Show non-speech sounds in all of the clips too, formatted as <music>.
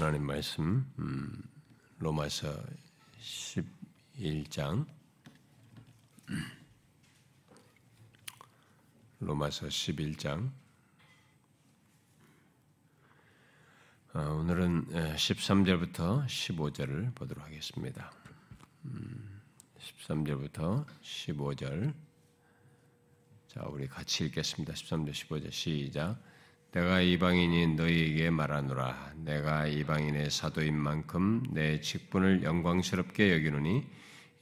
하나님 말씀 음, 로마서 11장 로마서 11장 어, 오늘은 13절부터 15절을 보도록 하겠습니다. 13절부터 음, 15절 자 우리 같이 읽겠습니다. 13절 15절 시작 내가 이방인인 너희에게 말하노라. 내가 이방인의 사도인 만큼 내 직분을 영광스럽게 여기노니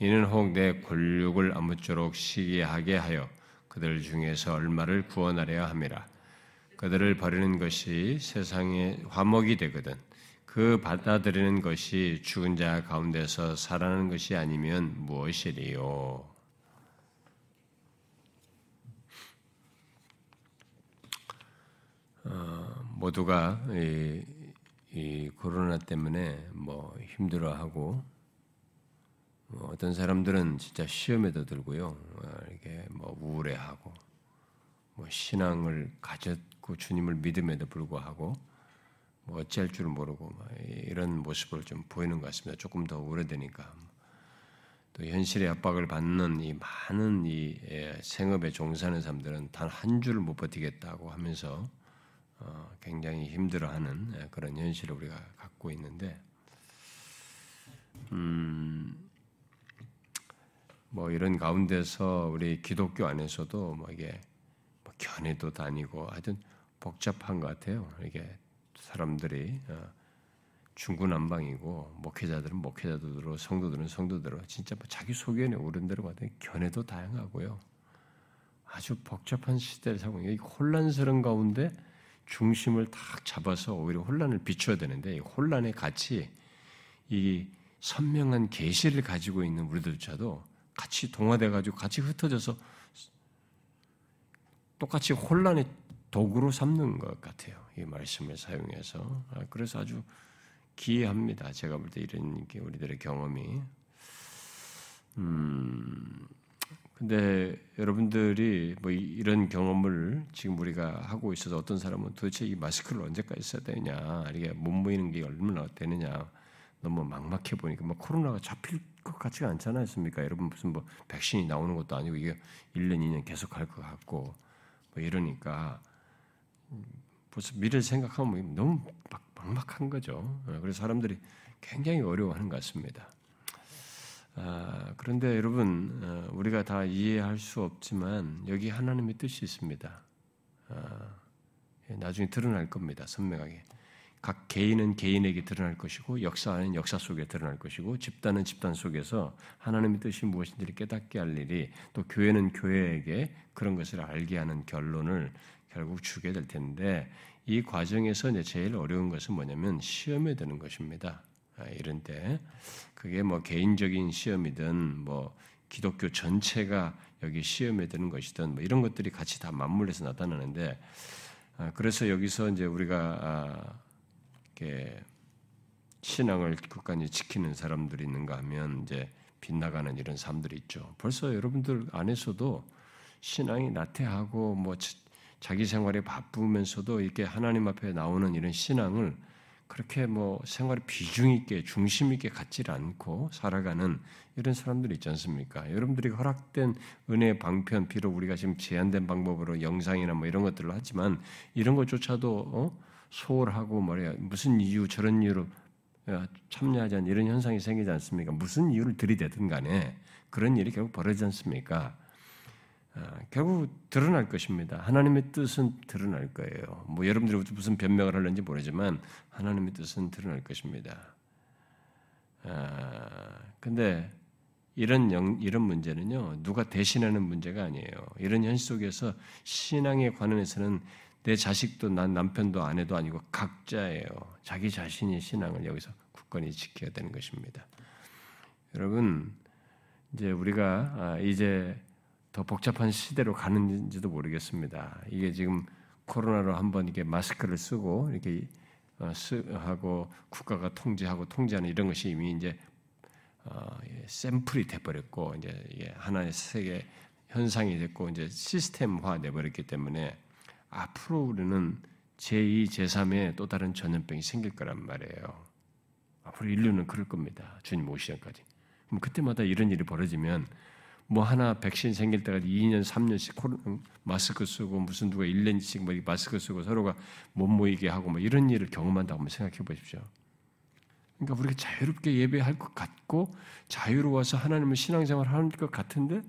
이는 혹 내 권력을 아무쪼록 시기하게 하여 그들 중에서 얼마를 구원하려 함이라. 그들을 버리는 것이 세상의 화목이 되거든. 그 받아들이는 것이 죽은 자 가운데서 살아나는 것이 아니면 무엇이리요? 모두가 이, 이, 코로나 때문에 뭐 힘들어하고 뭐 어떤 사람들은 진짜 시험에도 들고요, 어, 이게 뭐 우울해하고 뭐 신앙을 가졌고 주님을 믿음에도 불구하고 뭐 어찌할 줄 모르고 이런 모습을 좀 보이는 것 같습니다. 조금 더 오래되니까 또 현실의 압박을 받는 이 많은 이 예, 생업에 종사하는 사람들은 단한 줄을 못 버티겠다고 하면서 어, 굉장히 힘들어하는 예, 그런 현실을 우리가 갖고 있는데, 음, 뭐 이런 가운데서 우리 기독교 안에서도 뭐 이게 뭐 견해도 다니고 하여튼 복잡한 것 같아요. 이게 사람들이 어, 중구난방이고 목회자들은 목회자들로 성도들은 성도대로 진짜 뭐 자기 소견에 오른 대로 가든 견해도 다양하고요. 아주 복잡한 살고 있는 혼란스러운 가운데 중심을 딱 잡아서 오히려 혼란을 비춰야 되는데 이 혼란의 같이 이 선명한 계시를 가지고 있는 우리들조차도 같이 동화돼 가지고 같이 흩어져서 똑같이 혼란의 도구로 삼는 것 같아요. 이 말씀을 사용해서 아, 그래서 아주 기이합니다. 제가 볼 때 이런 게 우리들의 경험이 음, 근데 여러분들이 뭐 이런 경험을 지금 우리가 하고 있어서 어떤 사람은 도대체 이 마스크를 언제까지 써야 되냐, 이게 못 보이는 게 얼마나 되느냐, 너무 막막해 보니까 뭐 코로나가 잡힐 것 같지가 않잖아요, 습니까? 여러분 무슨 뭐 백신이 나오는 것도 아니고 이게 1년, 2년 계속 할것 같고 뭐 이러니까 벌써 미래를 생각하면 너무 막막한 거죠. 그래서 사람들이 굉장히 어려워하는 것 같습니다. 아, 그런데 여러분 어, 우리가 다 이해할 수 없지만 여기 하나님의 뜻이 있습니다. 아, 예, 나중에 드러날 겁니다. 선명하게. 각 개인은 개인에게 드러날 것이고 역사는 역사 속에 드러날 것이고 집단은 집단 속에서 하나님의 뜻이 무엇인지를 깨닫게 할 일이 또 교회는 교회에게 그런 것을 알게 하는 결론을 결국 주게 될 텐데 이 과정에서 제일 어려운 것은 뭐냐면 시험에 드는 것입니다. 아, 이런 때 그게 뭐 개인적인 시험이든 뭐 기독교 전체가 여기 시험에 드는 것이든 뭐 이런 것들이 같이 다 맞물려서 나타나는데 아, 그래서 여기서 이제 우리가 아, 이렇게 신앙을 끝까지 지키는 사람들이 있는가 하면 이제 빗나가는 이런 사람들이 있죠. 벌써 여러분들 안에서도 신앙이 나태하고 뭐 자기 생활에 바쁘면서도 이렇게 하나님 앞에 나오는 이런 신앙을 그렇게 뭐 생활에 비중 있게 중심 있게 갖질 않고 살아가는 이런 사람들이 있지 않습니까? 여러분들이 허락된 은혜 방편 비록 우리가 지금 제한된 방법으로 영상이나 뭐 이런 것들을 하지만 이런 것조차도 어? 소홀하고 말이야 무슨 이유 저런 이유로 참여하지 않는 이런 현상이 생기지 않습니까? 무슨 이유를 들이대든 간에 그런 일이 결국 벌어지지 않습니까? 아, 결국 드러날 것입니다. 하나님의 뜻은 드러날 거예요. 뭐 여러분들이 무슨 변명을 하는지 모르지만 하나님의 뜻은 드러날 것입니다. 아, 근데 이런 영, 이런 문제는요 누가 대신하는 문제가 아니에요. 이런 현실 속에서 신앙에 관해서는 내 자식도 난 남편도 아내도 아니고 각자예요. 자기 자신이 신앙을 여기서 굳건히 지켜야 되는 것입니다. 여러분 이제 우리가 아, 이제 더 복잡한 시대로 가는지도 모르겠습니다. 이게 지금 코로나로 한번 이게 마스크를 쓰고 이렇게 어, 하고 국가가 통제하고 통제하는 이런 것이 이미 이제 어, 샘플이 돼버렸고 이제 하나의 세계 현상이 됐고 이제 시스템화 돼버렸기 때문에 앞으로 우리는 제2, 제3의 또 다른 전염병이 생길 거란 말이에요. 앞으로 인류는 그럴 겁니다. 주님 오시 전까지. 그럼 그때마다 이런 일이 벌어지면 뭐 하나 백신 생길 때까지 2년, 3년씩 코로나, 마스크 쓰고 무슨 누가 1년씩 뭐 마스크 쓰고 서로가 못 모이게 하고 뭐 이런 일을 경험한다고 한번 생각해 보십시오. 그러니까 우리가 자유롭게 예배할 것 같고 자유로워서 하나님을 신앙생활 하는 것 같은데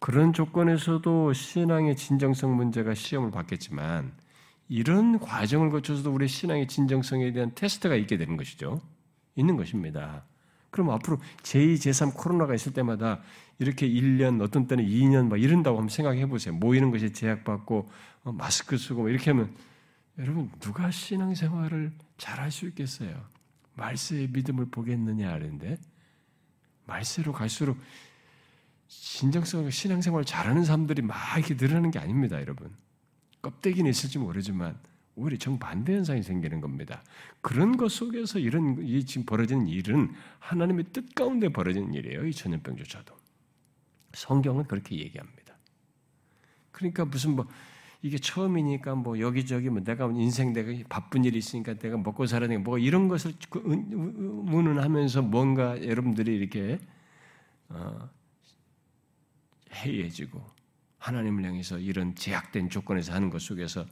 그런 조건에서도 신앙의 진정성 문제가 시험을 받겠지만 이런 과정을 거쳐서도 우리 신앙의 진정성에 대한 테스트가 있게 되는 것이죠. 있는 것입니다. 그럼 앞으로 제2, 제3 코로나가 있을 때마다 이렇게 1년, 어떤 때는 2년 막 이런다고 한번 생각해 보세요. 모이는 것이 제약받고 어, 마스크 쓰고 이렇게 하면 여러분 누가 신앙생활을 잘 할 수 있겠어요? 말세의 믿음을 보겠느냐 하는데 말세로 갈수록 진정성 신앙생활 잘하는 사람들이 막 이렇게 늘어나는 게 아닙니다, 여러분. 껍데기는 있을지 모르지만 오히려 정반대 현상이 생기는 겁니다. 그런 것 속에서 이런 이 지금 벌어지는 일은 하나님의 뜻 가운데 벌어지는 일이에요. 이 전염병조차도. 성경은 그렇게 얘기합니다. 그러니까 무슨 뭐 이게 처음이니까 뭐 여기저기 뭐 내가 인생 내가 바쁜 일이 있으니까 내가 먹고 살아야 뭐 이런 것을 문은하면서 뭔가 여러분들이 이렇게 어, 해이해지고 하나님을 향해서 이런 제약된 조건에서 하는 것 속에서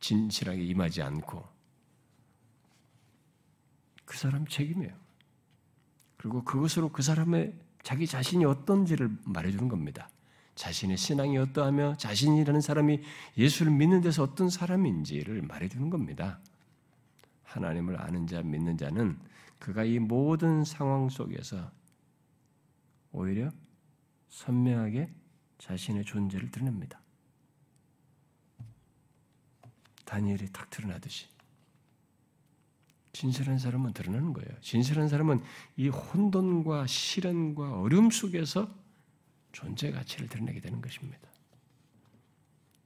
진실하게 임하지 않고 그 사람 책임이에요. 그리고 그것으로 그 사람의 자기 자신이 어떤지를 말해주는 겁니다. 자신의 신앙이 어떠하며 자신이라는 사람이 예수를 믿는 데서 어떤 사람인지를 말해주는 겁니다. 하나님을 아는 자, 믿는 자는 그가 이 모든 상황 속에서 오히려 선명하게 자신의 존재를 드러냅니다. 다니엘이 탁 드러나듯이. 진실한 사람은 드러나는 거예요. 진실한 사람은 이 혼돈과 시련과 어려움 속에서 존재 가치를 드러내게 되는 것입니다.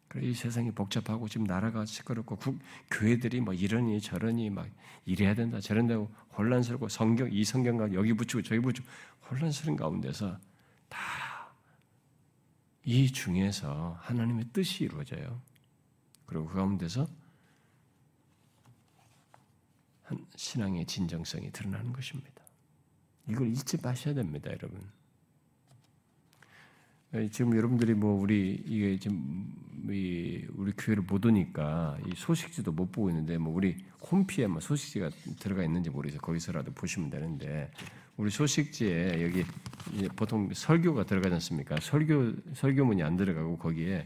그래 이 세상이 복잡하고 지금 나라가 시끄럽고 국, 교회들이 뭐 이러니 저러니 막 이래야 된다 저런다고 혼란스럽고 성경 이 성경과 여기 붙이고 저기 붙이고 혼란스러운 가운데서 다 이 중에서 하나님의 뜻이 이루어져요. 그리고 그 가운데서 신앙의 진정성이 드러나는 것입니다. 이걸 잊지 마셔야 됩니다, 여러분. 지금 여러분들이 뭐 우리 이게 지금 우리 교회를 못 오니까 이 소식지도 못 보고 있는데 뭐 우리 홈피에 뭐 소식지가 들어가 있는지 모르겠어요. 거기서라도 보시면 되는데 우리 소식지에 여기 보통 설교가 들어가지 않습니까? 설교 설교문이 안 들어가고 거기에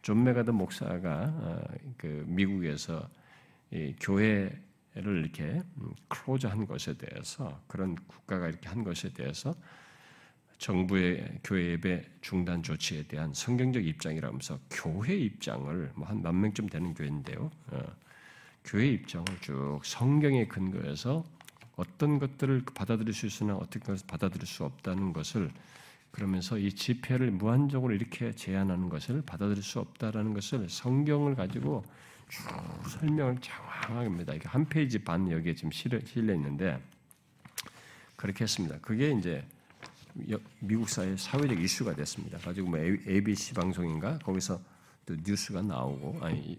존 맥아더 목사가 어, 그 미국에서 교회 를 이렇게 close한 음, 것에 대해서 그런 국가가 이렇게 한 것에 대해서 정부의 교회 예배 중단 조치에 대한 성경적 입장이라면서 교회 입장을 뭐 한 만 명쯤 되는 교회인데요. 어, 교회 입장을 쭉 성경에 근거해서 어떤 것들을 받아들일 수 있으나 어떤 것을 받아들일 수 없다는 것을 그러면서 이 집회를 무한적으로 이렇게 제한하는 것을 받아들일 수 없다라는 것을 성경을 가지고 쭉 설명을 장황합니다. 이게 한 페이지 반 여기에 지금 실려, 있는데 그렇게 했습니다. 그게 이제 미국 사회 사회적 이슈가 됐습니다. 가지고 뭐 ABC 방송인가 거기서 또 뉴스가 나오고 아니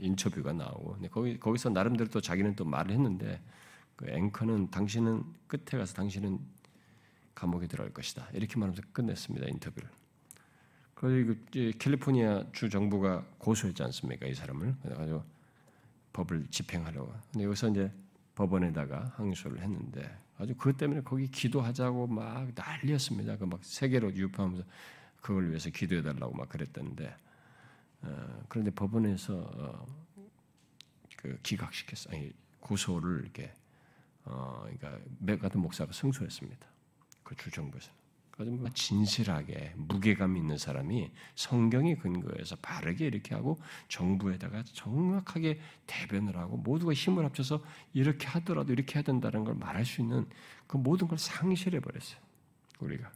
인터뷰가 나오고 근데 거기 거기서 나름대로 또 자기는 또 말을 했는데 그 앵커는 당신은 끝에 가서 당신은 감옥에 들어갈 것이다. 이렇게 말하면서 끝냈습니다. 인터뷰를. 그리고 캘리포니아 주 정부가 고소했지 않습니까? 이 사람을. 그래가지고 법을 집행하려고. 근데 여기서 이제 법원에다가 항소를 했는데 아주 그것 때문에 거기 기도하자고 막 난리였습니다. 그 막 세계로 유포하면서 그걸 위해서 기도해 달라고 막 그랬던데 어, 그런데 법원에서 어, 그 기각시켰어. 아니 고소를 이렇게 어, 그러니까 맥가드 목사가 승소했습니다. 그 주정부에서. 아주 뭐 진실하게 무게감 있는 사람이 성경에 근거해서 바르게 이렇게 하고 정부에다가 정확하게 대변을 하고 모두가 힘을 합쳐서 이렇게 하더라도 이렇게 해야 된다는 걸 말할 수 있는 그 모든 걸 상실해 버렸어요. 우리가.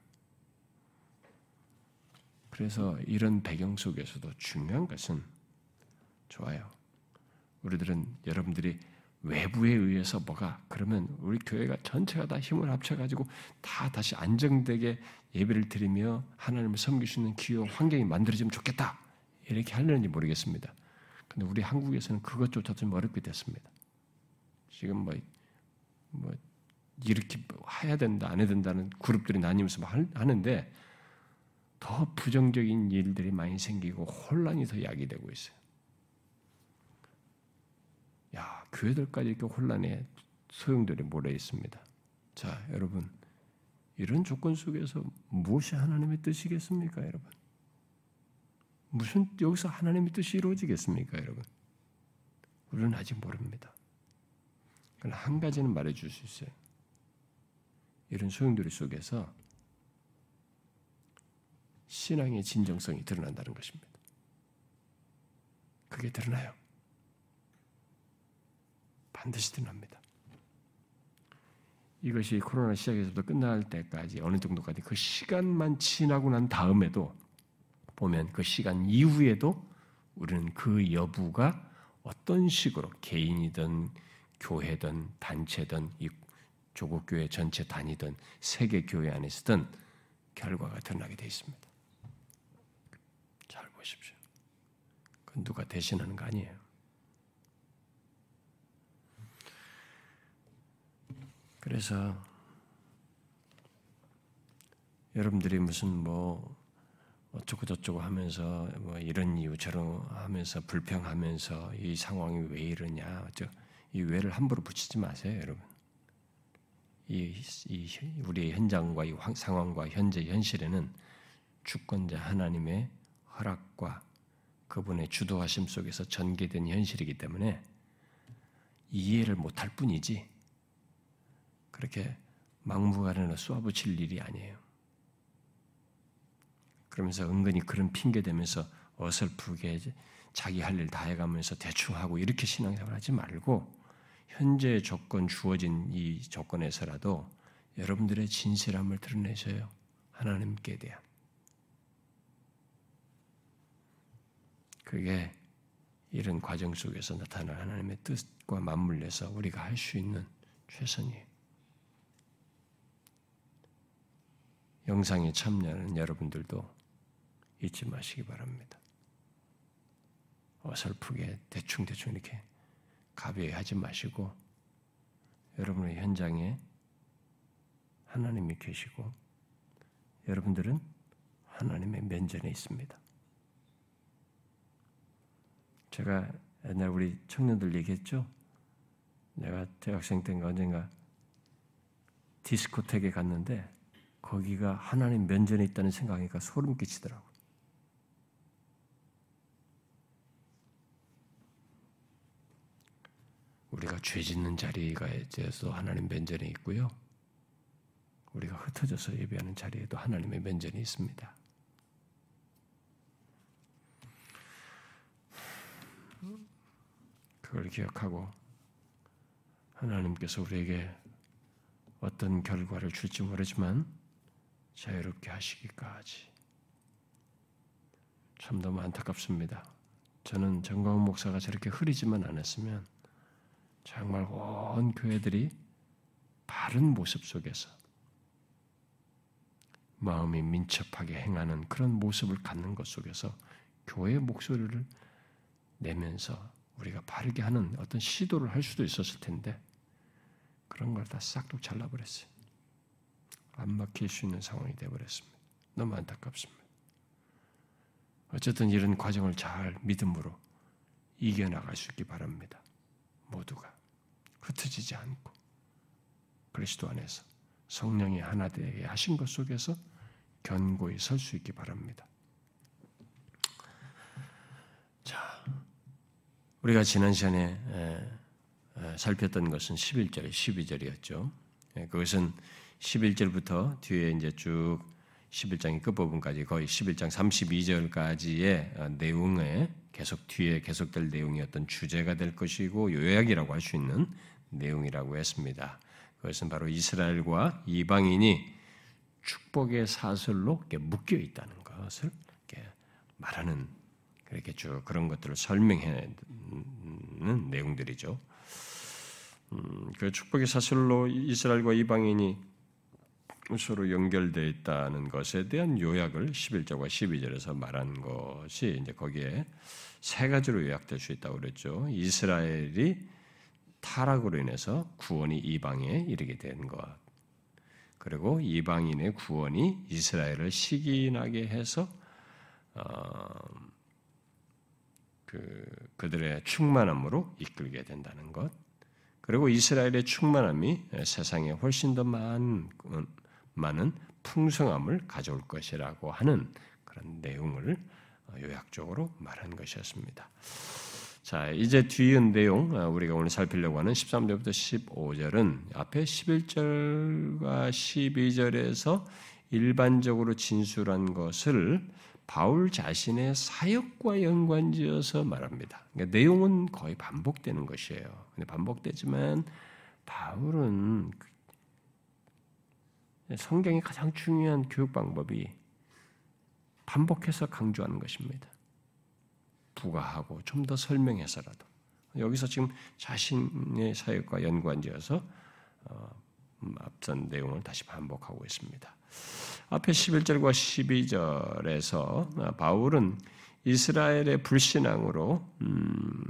그래서 이런 배경 속에서도 중요한 것은 좋아요. 우리들은 여러분들이 외부에 의해서 뭐가 그러면 우리 교회가 전체가 다 힘을 합쳐가지고 다 다시 안정되게 예배를 드리며 하나님을 섬길 수 있는 기회 환경이 만들어지면 좋겠다 이렇게 하려는지 모르겠습니다. 근데 우리 한국에서는 그것조차 좀 어렵게 됐습니다. 지금 뭐, 뭐 이렇게 해야 된다, 안 해야 된다는 그룹들이 나뉘면서 하는데 더 부정적인 일들이 많이 생기고 혼란이 더 야기되고 있어요. 야, 교회들까지 이렇게 혼란에 소용돌이 몰려 있습니다. 자, 여러분, 이런 조건 속에서 무엇이 하나님의 뜻이겠습니까, 여러분? 무슨 여기서 하나님의 뜻이 이루어지겠습니까, 여러분? 우리는 아직 모릅니다. 그러나 한 가지는 말해 줄 수 있어요. 이런 소용돌이 속에서 신앙의 진정성이 드러난다는 것입니다. 그게 드러나요. 반드시 드러납니다. 이것이 코로나 시작에서부터 끝날 때까지 어느 정도까지 그 시간만 지나고 난 다음에도 보면 그 시간 이후에도 우리는 그 여부가 어떤 식으로 개인이든 교회든 단체든 이 조국 교회 전체 단위든 세계 교회 안에서든 결과가 드러나게 되어 있습니다. 잘 보십시오. 그 누가 대신하는 거 아니에요. 그래서 여러분들이 무슨 뭐 어쩌고 저쩌고 하면서 뭐 이런 이유 저런 하면서 불평하면서 이 상황이 왜 이러냐. 이 왜를 함부로 붙이지 마세요 여러분. 이, 이 우리의 현장과 이 상황과 현재 현실에는 주권자 하나님의 허락과 그분의 주도하심 속에서 전개된 현실이기 때문에 이해를 못할 뿐이지 그렇게 막무가내로 쏘아붙일 일이 아니에요. 그러면서 은근히 그런 핑계 대면서 어설프게 자기 할 일 다 해가면서 대충 하고 이렇게 신앙생활 하지 말고 현재 조건 주어진 이 조건에서라도 여러분들의 진실함을 드러내셔요. 하나님께 대한. 그게 이런 과정 속에서 나타날 하나님의 뜻과 맞물려서 우리가 할 수 있는 최선이에요. 영상에 참여하는 여러분들도 잊지 마시기 바랍니다. 어설프게 대충대충 이렇게 가벼이 하지 마시고 여러분의 현장에 하나님이 계시고 여러분들은 하나님의 면전에 있습니다. 제가 옛날 우리 청년들 얘기했죠. 내가 대학생 때인가 언젠가 디스코텍에 갔는데 거기가 하나님 면전에 있다는 생각하니까 소름 끼치더라고. 우리가 죄 짓는 자리가 에서 하나님 면전에 있고요. 우리가 흩어져서 예배하는 자리에도 하나님의 면전이 있습니다. 그걸 기억하고 하나님께서 우리에게 어떤 결과를 줄지 모르지만 자유롭게 하시기까지 참 너무 안타깝습니다. 저는 정광 목사가 저렇게 흐리지만 않았으면 정말 온 교회들이 바른 모습 속에서 마음이 민첩하게 행하는 그런 모습을 갖는 것 속에서 교회의 목소리를 내면서 우리가 바르게 하는 어떤 시도를 할 수도 있었을 텐데 그런 걸 다 싹둑 잘라버렸어요. 안 막힐 수 있는 상황이 되어버렸습니다. 너무 안타깝습니다. 어쨌든 이런 과정을 잘 믿음으로 이겨나갈 수 있기 바랍니다. 모두가 흩어지지 않고 그리스도 안에서 성령이 하나 되게 하신 것 속에서 견고히 설 수 있기 바랍니다. 자, 우리가 지난 시간에 살폈던 것은 11절, 12절이었죠. 그것은 11절부터 뒤에 이제 쭉 11장의 끝부분까지 거의 11장 32절까지의 어, 내용에 계속 뒤에 계속될 내용이었던 주제가 될 것이고 요약이라고 할 수 있는 내용이라고 했습니다. 그것은 바로 이스라엘과 이방인이 축복의 사슬로 묶여 있다는 것을 말하는 그렇게 쭉 그런 것들을 설명하는 내용들이죠. 음, 그 축복의 사슬로 이스라엘과 이방인이 서로 연결되어 있다는 것에 대한 요약을 11절과 12절에서 말한 것이 이제 거기에 세 가지로 요약될 수 있다고 그랬죠. 이스라엘이 타락으로 인해서 구원이 이방에 이르게 된 것. 그리고 이방인의 구원이 이스라엘을 시기나게 해서 어, 그 그들의 충만함으로 이끌게 된다는 것. 그리고 이스라엘의 충만함이 세상에 훨씬 더 많은 많은 풍성함을 가져올 것이라고 하는 그런 내용을 요약적으로 말한 것이었습니다. 자, 이제 뒤은 내용 우리가 오늘 살피려고 하는 13절부터 15절은 앞에 11절과 12절에서 일반적으로 진술한 것을 바울 자신의 사역과 연관지어서 말합니다. 그러니까 내용은 거의 반복되는 것이에요. 근데 반복되지만 바울은 성경의 가장 중요한 교육 방법이 반복해서 강조하는 것입니다. 부가하고 좀 더 설명해서라도 여기서 지금 자신의 사역과 연관지어서 어, 음, 앞선 내용을 다시 반복하고 있습니다. 앞에 11절과 12절에서 바울은 이스라엘의 불신앙으로 음,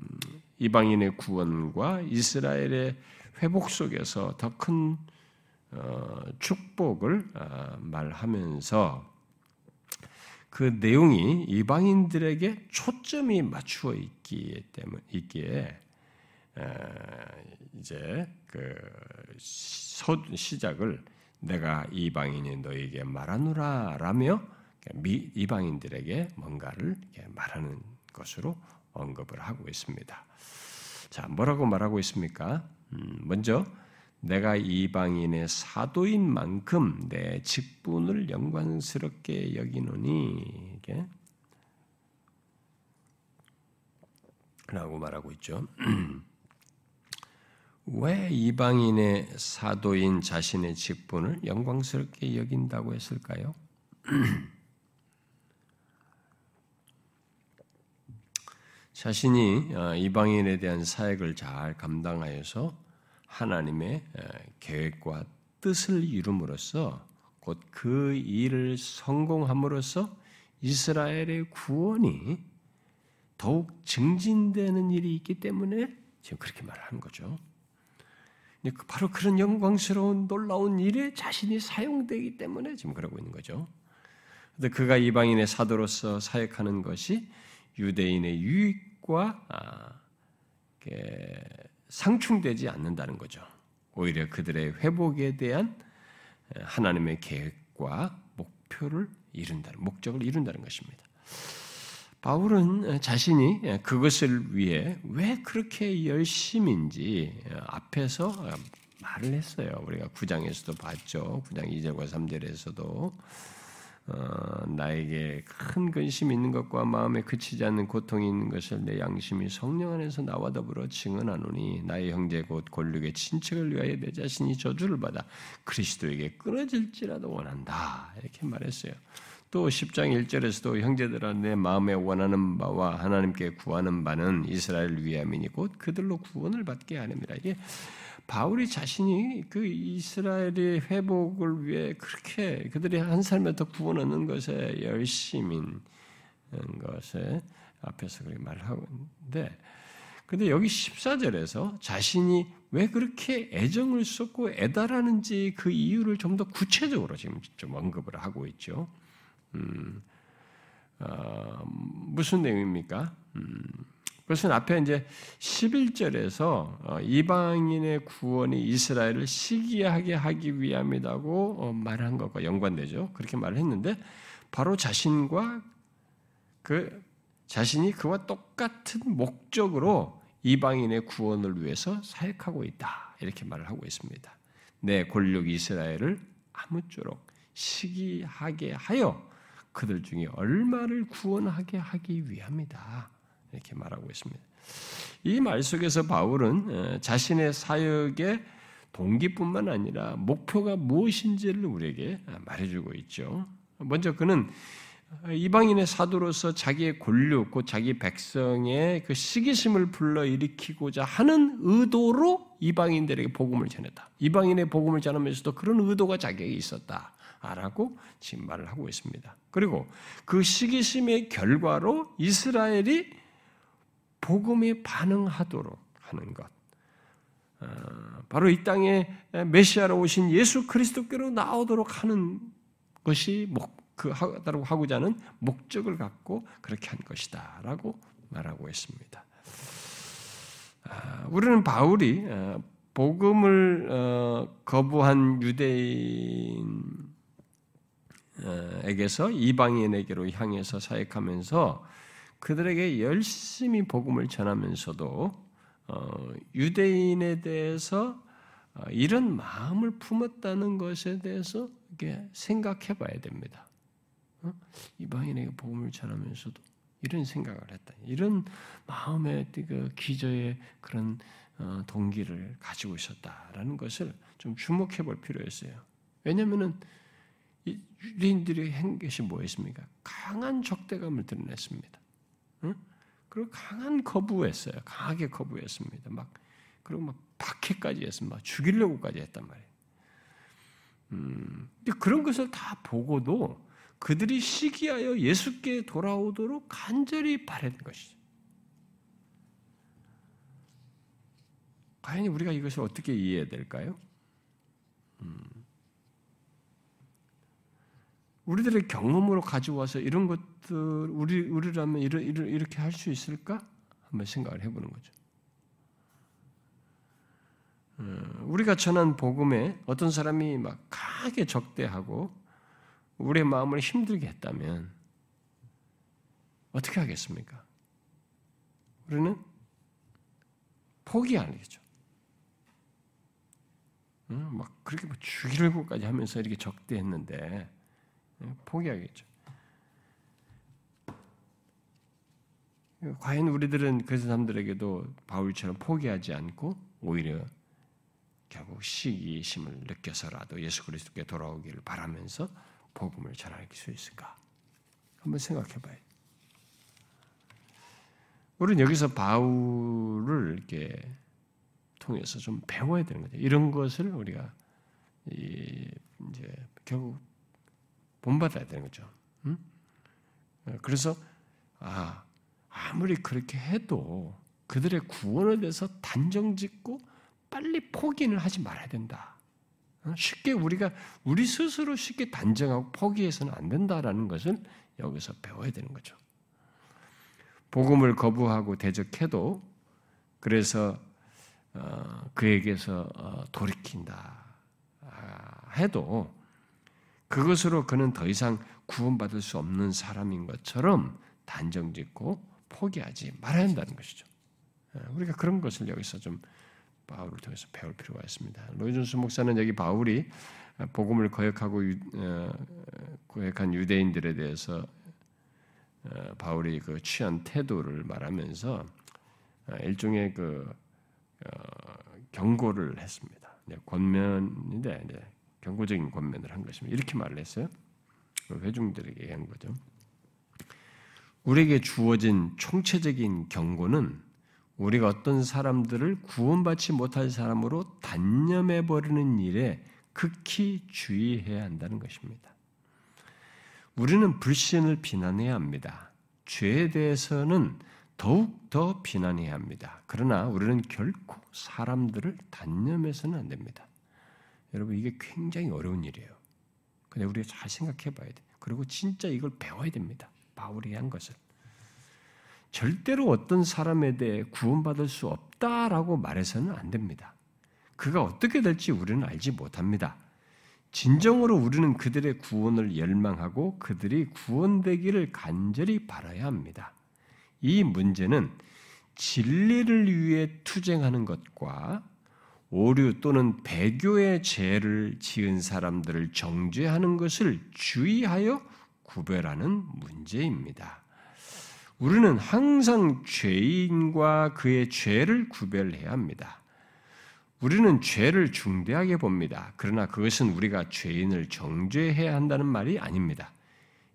이방인의 구원과 이스라엘의 회복 속에서 더큰 어, 축복을 어, 말하면서 그 내용이 이방인들에게 초점이 맞추어 있기에 때문 있기에 이제 그 시작을 내가 이방인이 너에게 말하노라라며 이방인들에게 뭔가를 말하는 것으로 언급을 하고 있습니다. 자, 뭐라고 말하고 있습니까? 음, 먼저 내가 이방인의 사도인 만큼 내 직분을 영광스럽게 여기노니 이게 라고 말하고 있죠. <clears throat> 왜 이방인의 사도인 자신의 직분을 영광스럽게 여긴다고 했을까요? <clears throat> 자신이 어, 이방인에 대한 사역을 잘 감당하여서 하나님의 계획과 뜻을 이룸으로써 곧 그 일을 성공함으로써 이스라엘의 구원이 더욱 증진되는 일이 있기 때문에 지금 그렇게 말하는 거죠. 그 바로 그런 영광스러운 놀라운 일에 자신이 사용되기 때문에 지금 그러고 있는 거죠. 근데 그가 이방인의 사도로서 사역하는 것이 유대인의 유익과 아, 상충되지 않는다는 거죠. 오히려 그들의 회복에 대한 하나님의 계획과 목표를 이룬다는 목적을 이룬다는 것입니다. 바울은 자신이 그것을 위해 왜 그렇게 열심인지 앞에서 말을 했어요. 우리가 9장에서도 봤죠. 9장 2절과 3절에서도 어, 나에게 큰 근심이 있는 것과 마음에 그치지 않는 고통이 있는 것을 내 양심이 성령 안에서 나와 더불어 증언하노니 나의 형제 곧 권력의 친척을 위하여 내 자신이 저주를 받아 그리스도에게 끊어질지라도 원한다 이렇게 말했어요. 또 10장 1절에서도 형제들아 내 마음에 원하는 바와 하나님께 구하는 바는 이스라엘 위함이니 곧 그들로 구원을 받게 하느니라 이게 바울이 자신이 그 이스라엘의 회복을 위해 그렇게 그들이 한 삶부터 구원 얻는 것에 열심인 것에 앞에서 그렇게 말하고 있는데 근데 여기 14절에서 자신이 왜 그렇게 애정을 쏟고 애달하는지 그 이유를 좀 더 구체적으로 지금 좀 언급을 하고 있죠. 음, 어, 무슨 내용입니까? 음, 그것은 앞에 이제 11절에서 어, 이방인의 구원이 이스라엘을 시기하게 하기 위함이라고 어, 말한 것과 연관되죠. 그렇게 말을 했는데 바로 자신과 그 자신이 그와 똑같은 목적으로 이방인의 구원을 위해서 사역하고 있다. 이렇게 말을 하고 있습니다. 내 권력 이스라엘을 아무쪼록 시기하게 하여 그들 중에 얼마를 구원하게 하기 위함이다. 이렇게 말하고 있습니다. 이 말 속에서 바울은 자신의 사역의 동기뿐만 아니라 목표가 무엇인지를 우리에게 말해주고 있죠. 먼저 그는 이방인의 사도로서 자기의 권력, 곧 자기 백성의 그 시기심을 불러일으키고자 하는 의도로 이방인들에게 복음을 전했다. 이방인의 복음을 전하면서도 그런 의도가 자기에게 있었다. 라고 지금 말을 하고 있습니다. 그리고 그 시기심의 결과로 이스라엘이 복음에 반응하도록 하는 것. 어, 바로 이 땅에 메시아로 오신 예수 그리스도께로 나오도록 하는 것이 목, 그 하고자 하는 목적을 갖고 그렇게 한 것이다라고 말하고 있습니다. 아, 우리는 바울이 어, 복음을 어, 거부한 유대인 에게서 이방인에게로 향해서 사역하면서 그들에게 열심히 복음을 전하면서도 어, 유대인에 대해서 이런 마음을 품었다는 것에 대해서 생각해 봐야 됩니다. 어? 이방인에게 복음을 전하면서도 이런 생각을 했다. 이런 마음의 그 기저의 그런 어, 동기를 가지고 있었다라는 것을 좀 주목해 볼 필요가 있어요. 왜냐하면은 유대인들이 한 것이 뭐였습니까? 강한 적대감을 드러냈습니다. 응? 그리고 강한 거부했어요. 강하게 거부했습니다. 막 그리고 막 박해까지 했습니다. 죽이려고까지 했단 말이에요. 음, 근데 그런 것을 다 보고도 그들이 시기하여 예수께 돌아오도록 간절히 바라는 것이죠. 과연 우리가 이것을 어떻게 이해해야 될까요? 음. 우리들의 경험으로 가져와서 이런 것 들 우리 우리라면 이러, 이러, 이렇게 할 수 있을까? 한번 생각을 해보는 거죠. 음, 우리가 전한 복음에 어떤 사람이 막 강하게 적대하고 우리의 마음을 힘들게 했다면 어떻게 하겠습니까? 우리는 포기 안 하겠죠. 응? 막 그렇게 뭐 죽이려고까지 하면서 이렇게 적대했는데 포기하겠죠. 과연 우리들은 그 사람들에게도 바울처럼 포기하지 않고 오히려 결국 시기심을 느껴서라도 예수 그리스도께 돌아오기를 바라면서 복음을 전할 수 있을까? 한번 생각해 봐요. 우리는 여기서 바울을 이렇게 통해서 좀 배워야 되는 거죠. 이런 것을 우리가 이제 결국 본받아야 되는 거죠. 응? 그래서 아 아무리 그렇게 해도 그들의 구원에 대해서 단정짓고 빨리 포기를 하지 말아야 된다. 어? 쉽게 우리가 우리 스스로 쉽게 단정하고 포기해서는 안 된다라는 것을 여기서 배워야 되는 거죠. 복음을 거부하고 대적해도 그래서 어, 그에게서 어, 돌이킨다 아, 해도 그것으로 그는 더 이상 구원받을 수 없는 사람인 것처럼 단정짓고 포기하지 말아야 한다는 것이죠. 우리가 그런 것을 여기서 좀 바울을 통해서 배울 필요가 있습니다. 로이존스 목사는 여기 바울이 복음을 거역하고 어, 거역한 유대인들에 대해서 어, 바울이 그 취한 태도를 말하면서 어, 일종의 그 경고를 했습니다. 권면인데 경고적인 권면을 한 것입니다. 이렇게 말을 했어요. 그 회중들에게 한 거죠. 우리에게 주어진 총체적인 경고는 우리가 어떤 사람들을 구원받지 못할 사람으로 단념해 버리는 일에 극히 주의해야 한다는 것입니다. 우리는 불신을 비난해야 합니다. 죄에 대해서는 더욱 더 비난해야 합니다. 그러나 우리는 결코 사람들을 단념해서는 안 됩니다. 여러분 이게 굉장히 어려운 일이에요. 근데 우리가 잘 생각해 봐야 돼. 그리고 진짜 이걸 배워야 됩니다. 바울이 한 것을. 절대로 어떤 사람에 대해 구원받을 수 없다라고 말해서는 안 됩니다. 그가 어떻게 될지 우리는 알지 못합니다. 진정으로 우리는 그들의 구원을 열망하고 그들이 구원되기를 간절히 바라야 합니다. 이 문제는 진리를 위해 투쟁하는 것과 오류 또는 배교의 죄를 지은 사람들을 정죄하는 것을 주의하여 구별하는 문제입니다. 우리는 항상 죄인과 그의 죄를 구별해야 합니다. 우리는 죄를 중대하게 봅니다. 그러나 그것은 우리가 죄인을 정죄해야 한다는 말이 아닙니다.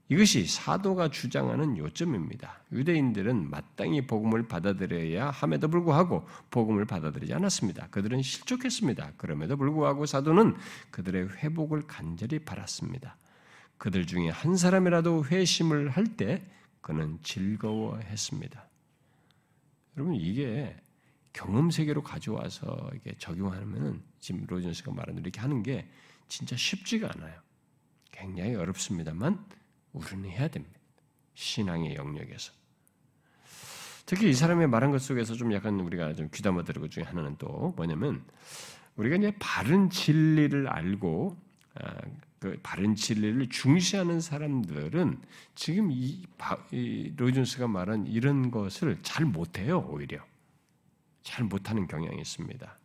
이것이 사도가 주장하는 요점입니다. 유대인들은 마땅히 복음을 받아들여야 함에도 불구하고 복음을 받아들이지 않았습니다. 그들은 실족했습니다. 그럼에도 불구하고 사도는 그들의 회복을 간절히 바랐습니다. 그들 중에 한 사람이라도 회심을 할 때 그는 즐거워했습니다. 여러분 이게 경험 세계로 가져와서 이게 적용하면은 지금 로전스가 말한 대로 이렇게 하는 게 진짜 쉽지가 않아요. 굉장히 어렵습니다만 우리는 해야 됩니다. 신앙의 영역에서. 특히 이 사람의 말한 것 속에서 좀 약간 우리가 좀 귀담아 들은 것 중에 하나는 또 뭐냐면 우리가 이제 바른 진리를 알고 아, 그 바른 진리를 중시하는 사람들은 지금 이, 이 로이존스가 말한 이런 것을 잘 못해요 오히려 잘 못하는 경향이 있습니다.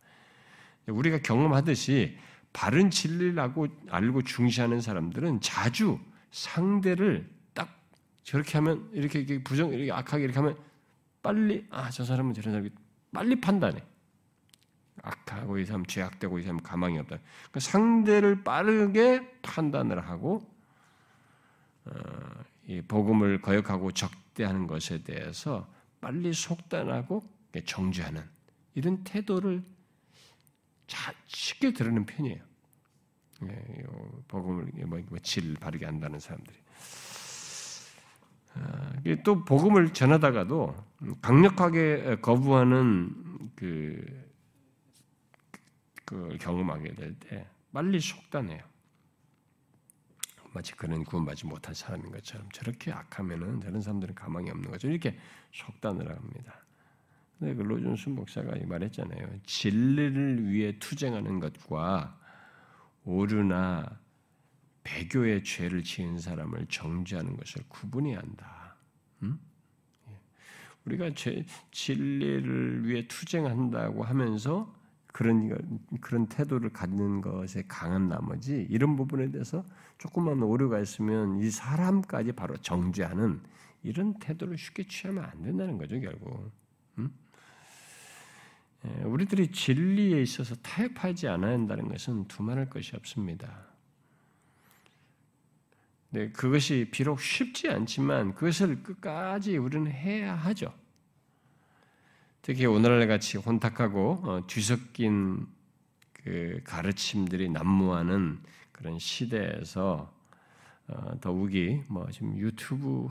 우리가 경험하듯이 바른 진리를 알고, 알고 중시하는 사람들은 자주 상대를 딱 저렇게 하면 이렇게, 이렇게 부정 이렇게 악하게 이렇게 하면 빨리 아 저 사람은 저런 사람이 빨리 판단해. 악하고 이 사람 죄악되고 이 사람 가망이 없다. 그 상대를 빠르게 판단을 하고 어, 이 복음을 거역하고 적대하는 것에 대해서 빨리 속단하고 정죄하는 이런 태도를 쉽게 들으는 편이에요. 예, 복음을 뭐, 뭐, 질 바르게 한다는 사람들이. 아, 또 복음을 전하다가도 강력하게 거부하는 그, 그 경험하게 될 때 빨리 속단해요. 마치 그는 구원받지 못한 사람인 것처럼 저렇게 악하면은 저런 사람들은 가망이 없는 거죠. 이렇게 속단을 합니다. 근데 그 로준수 목사가 말했잖아요. 진리를 위해 투쟁하는 것과 오류나 배교의 죄를 지은 사람을 정죄하는 것을 구분해야 한다. 음? 예. 우리가 죄, 진리를 위해 투쟁한다고 하면서 그런 그런 태도를 갖는 것에 강한 나머지 이런 부분에 대해서 조금만 오류가 있으면 이 사람까지 바로 정죄하는 이런 태도를 쉽게 취하면 안 된다는 거죠 결국. 음? 예, 우리들이 진리에 있어서 타협하지 않아야 한다는 것은 두말할 것이 없습니다. 네, 그것이 비록 쉽지 않지만 그것을 끝까지 우리는 해야 하죠. 특히 오늘날 같이 혼탁하고 어, 뒤섞인 그 가르침들이 난무하는 그런 시대에서 어, 더욱이 뭐 지금 유튜브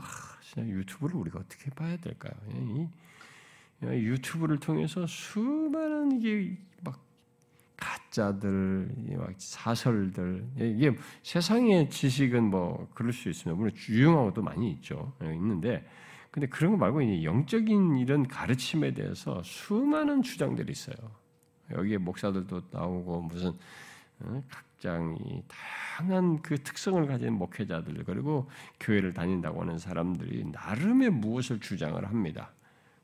유튜브를 우리가 어떻게 봐야 될까요? 이 유튜브를 통해서 수많은 이게 막 가짜들, 막 사설들 이게 세상의 지식은 뭐 그럴 수 있습니다. 물론 유용하고도 많이 있죠. 예, 있는데 근데 그런 거 말고 영적인 이런 가르침에 대해서 수많은 주장들이 있어요. 여기에 목사들도 나오고 무슨 어, 각장이 다양한 그 특성을 가진 목회자들 그리고 교회를 다닌다고 하는 사람들이 나름의 무엇을 주장을 합니다.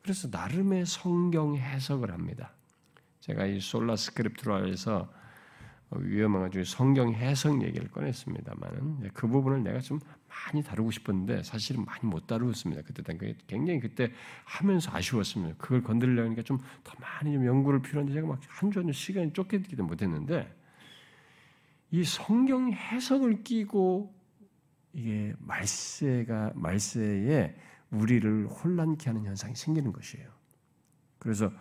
그래서 나름의 성경 해석을 합니다. 제가 이 솔라 스크립트로에서 위험한 것 중에 성경 해석 얘기를 꺼냈습니다만 그 부분을 내가 좀 많이 다루고 싶었는데 사실은 많이 못 다루었습니다. 그때 당시 굉장히 그때 하면서 아쉬웠습니다. 그걸 건드리려니까 좀 더 많이 좀 연구를 필요한데 제가 막한주한주 시간이 쫓기기도 못했는데 이 성경 해석을 끼고 이게 말세가 말세에 우리를 혼란케 하는 현상이 생기는 것이에요. 그래서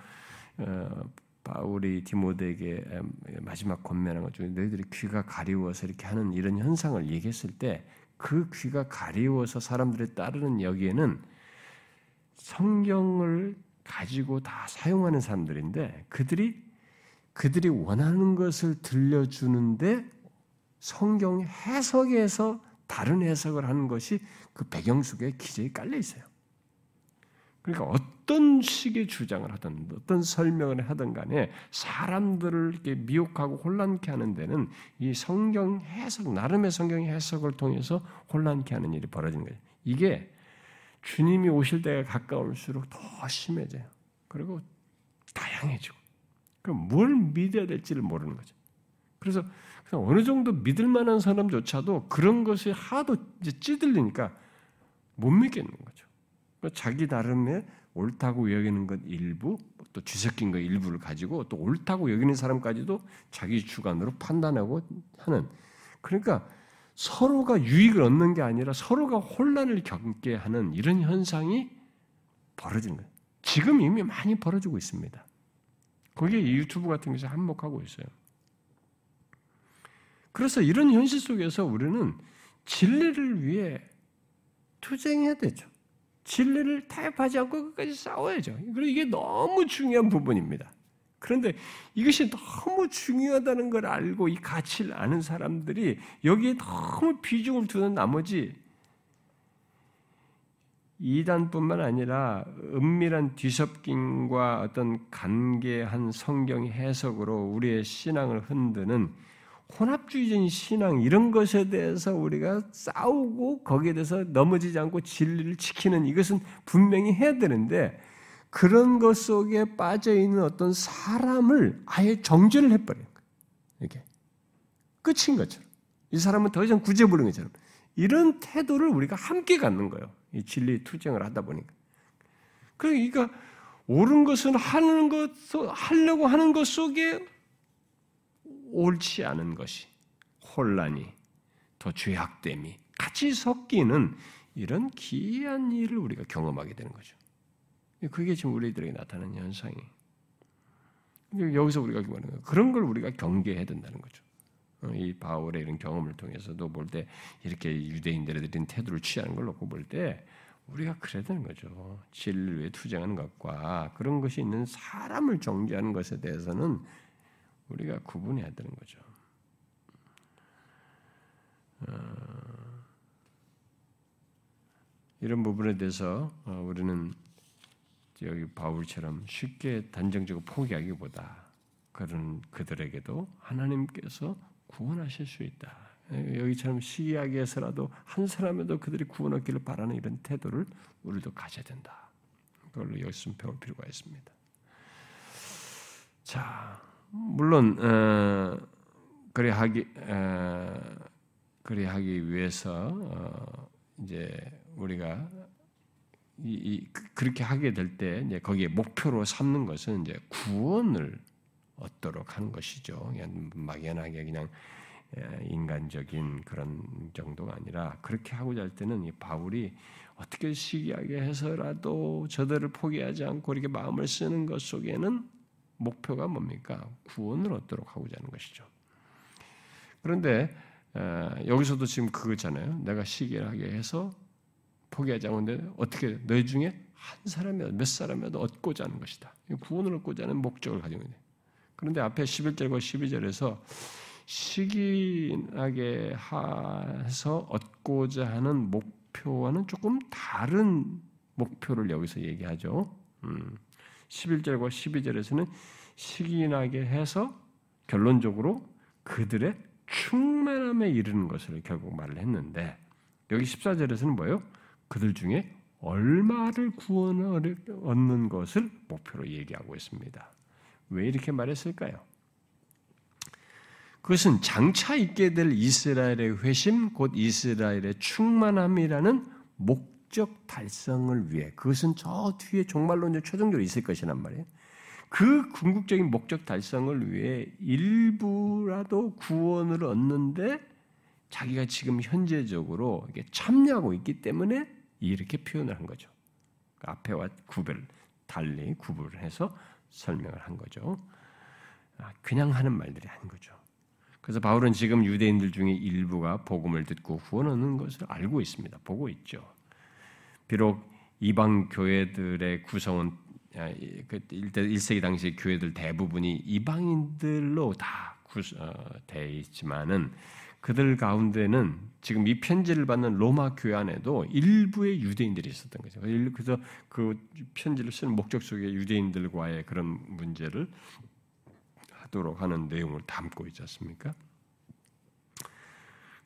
어, 바울이 디모데에게 마지막 권면한 것 중에 너희들이 귀가 가리워서 이렇게 하는 이런 현상을 얘기했을 때 그 귀가 가리워서 사람들이 따르는 여기에는 성경을 가지고 다 사용하는 사람들인데 그들이 그들이 원하는 것을 들려주는데 성경 해석에서 다른 해석을 하는 것이 그 배경 속에 기재에 깔려 있어요. 그러니까 어떤 식의 주장을 하든 어떤 설명을 하든 간에 사람들을 이렇게 미혹하고 혼란케 하는 데는 이 성경 해석 나름의 성경 해석을 통해서 혼란케 하는 일이 벌어지는 거예요. 이게 주님이 오실 때가 가까울수록 더 심해져요. 그리고 다양해지고. 그럼 뭘 믿어야 될지를 모르는 거죠. 그래서 어느 정도 믿을 만한 사람조차도 그런 것이 하도 찌들리니까 못 믿겠는 거죠. 그러니까 자기 나름의 옳다고 여기는 것 일부, 또 뒤섞인 것 일부를 가지고 또 옳다고 여기는 사람까지도 자기 주관으로 판단하고 하는. 그러니까 서로가 유익을 얻는 게 아니라 서로가 혼란을 겪게 하는 이런 현상이 벌어지는 거예요. 지금 이미 많이 벌어지고 있습니다. 거기에 유튜브 같은 것이 한몫하고 있어요. 그래서 이런 현실 속에서 우리는 진리를 위해 투쟁해야 되죠. 진리를 타협하지 않고 끝까지 싸워야죠. 그리고 이게 너무 중요한 부분입니다. 그런데 이것이 너무 중요하다는 걸 알고 이 가치를 아는 사람들이 여기에 너무 비중을 두는 나머지 이단뿐만 아니라 은밀한 뒤섞임과 어떤 간계한 성경 해석으로 우리의 신앙을 흔드는 혼합주의적인 신앙 이런 것에 대해서 우리가 싸우고 거기에 대해서 넘어지지 않고 진리를 지키는 이것은 분명히 해야 되는데 그런 것 속에 빠져 있는 어떤 사람을 아예 정죄를 해버려요. 이렇게 끝인 것처럼 이 사람은 더 이상 구제 부르는 것처럼 이런 태도를 우리가 함께 갖는 거예요. 이 진리 투쟁을 하다 보니까 그러니까 옳은 것은 하는 것 하려고 하는 것 속에 옳지 않은 것이 혼란이 더 죄악됨이 같이 섞이는 이런 기이한 일을 우리가 경험하게 되는 거죠. 그게 지금 우리들에게 나타나는 현상이. 여기서 우리가 말하는 그런 걸 우리가 경계해야 된다는 거죠. 어, 이 바울의 이런 경험을 통해서도 볼 때 이렇게 유대인들에 대한 태도를 취하는 걸 놓고 볼 때 우리가 그래야 되는 거죠. 위해 투쟁하는 것과 그런 것이 있는 사람을 정죄하는 것에 대해서는 우리가 구분해야 되는 거죠. 어, 이런 부분에 대해서 어, 우리는 여기 바울처럼 쉽게 단정적으로 포기하기보다 그런 그들에게도 하나님께서 구원하실 수 있다. 여기처럼 시기하게 해서라도 한 사람에도 그들이 구원 얻기를 바라는 이런 태도를 우리도 가져야 된다. 그걸로 여기서 배울 필요가 있습니다. 자, 물론 어, 그래 하기 어, 그래 하기 위해서 어, 이제 우리가 이, 이, 그, 그렇게 하게 될 때 이제 거기에 목표로 삼는 것은 이제 구원을 얻도록 하는 것이죠. 그냥 막연하게 그냥 인간적인 그런 정도가 아니라 그렇게 하고자 할 때는 이 바울이 어떻게 시기하게 해서라도 저들을 포기하지 않고 이렇게 마음을 쓰는 것 속에는 목표가 뭡니까? 구원을 얻도록 하고자 하는 것이죠. 그런데 여기서도 지금 그거잖아요. 내가 시기하게 해서 포기하지 않는데 어떻게 너희 중에 한 사람이라도 몇 사람이라도 얻고자 하는 것이다. 구원을 얻고자 하는 목적을 가지고 있는. 그런데 앞에 11절과 12절에서 시기하게 해서 얻고자 하는 목표와는 조금 다른 목표를 여기서 얘기하죠. 음. 11절과 12절에서는 시기나게 해서 결론적으로 그들의 충만함에 이르는 것을 결국 말을 했는데 여기 14절에서는 뭐예요? 그들 중에 얼마를 구원을 얻는 것을 목표로 얘기하고 있습니다. 왜 이렇게 말했을까요? 그것은 장차 있게 될 이스라엘의 회심, 곧 이스라엘의 충만함이라는 목 적 달성을 위해 그것은 저 뒤에 종말로 이제 최종적으로 있을 것이란 말이에요. 그 궁극적인 목적 달성을 위해 일부라도 구원을 얻는데 자기가 지금 현재적으로 참여하고 있기 때문에 이렇게 표현을 한 거죠. 그 앞에와 구별 달리 구분을 해서 설명을 한 거죠. 아, 그냥 하는 말들이 아닌 거죠. 그래서 바울은 지금 유대인들 중에 일부가 복음을 듣고 구원 얻는 것을 알고 있습니다. 보고 있죠. 비록 이방 교회들의 구성은 1세기 그 당시 교회들 대부분이 이방인들로 다 되어 있지만은 그들 가운데는 지금 이 편지를 받는 로마 교회 안에도 일부의 유대인들이 있었던 거죠. 그래서 그 편지를 쓰는 목적 속에 유대인들과의 그런 문제를 하도록 하는 내용을 담고 있지 않습니까?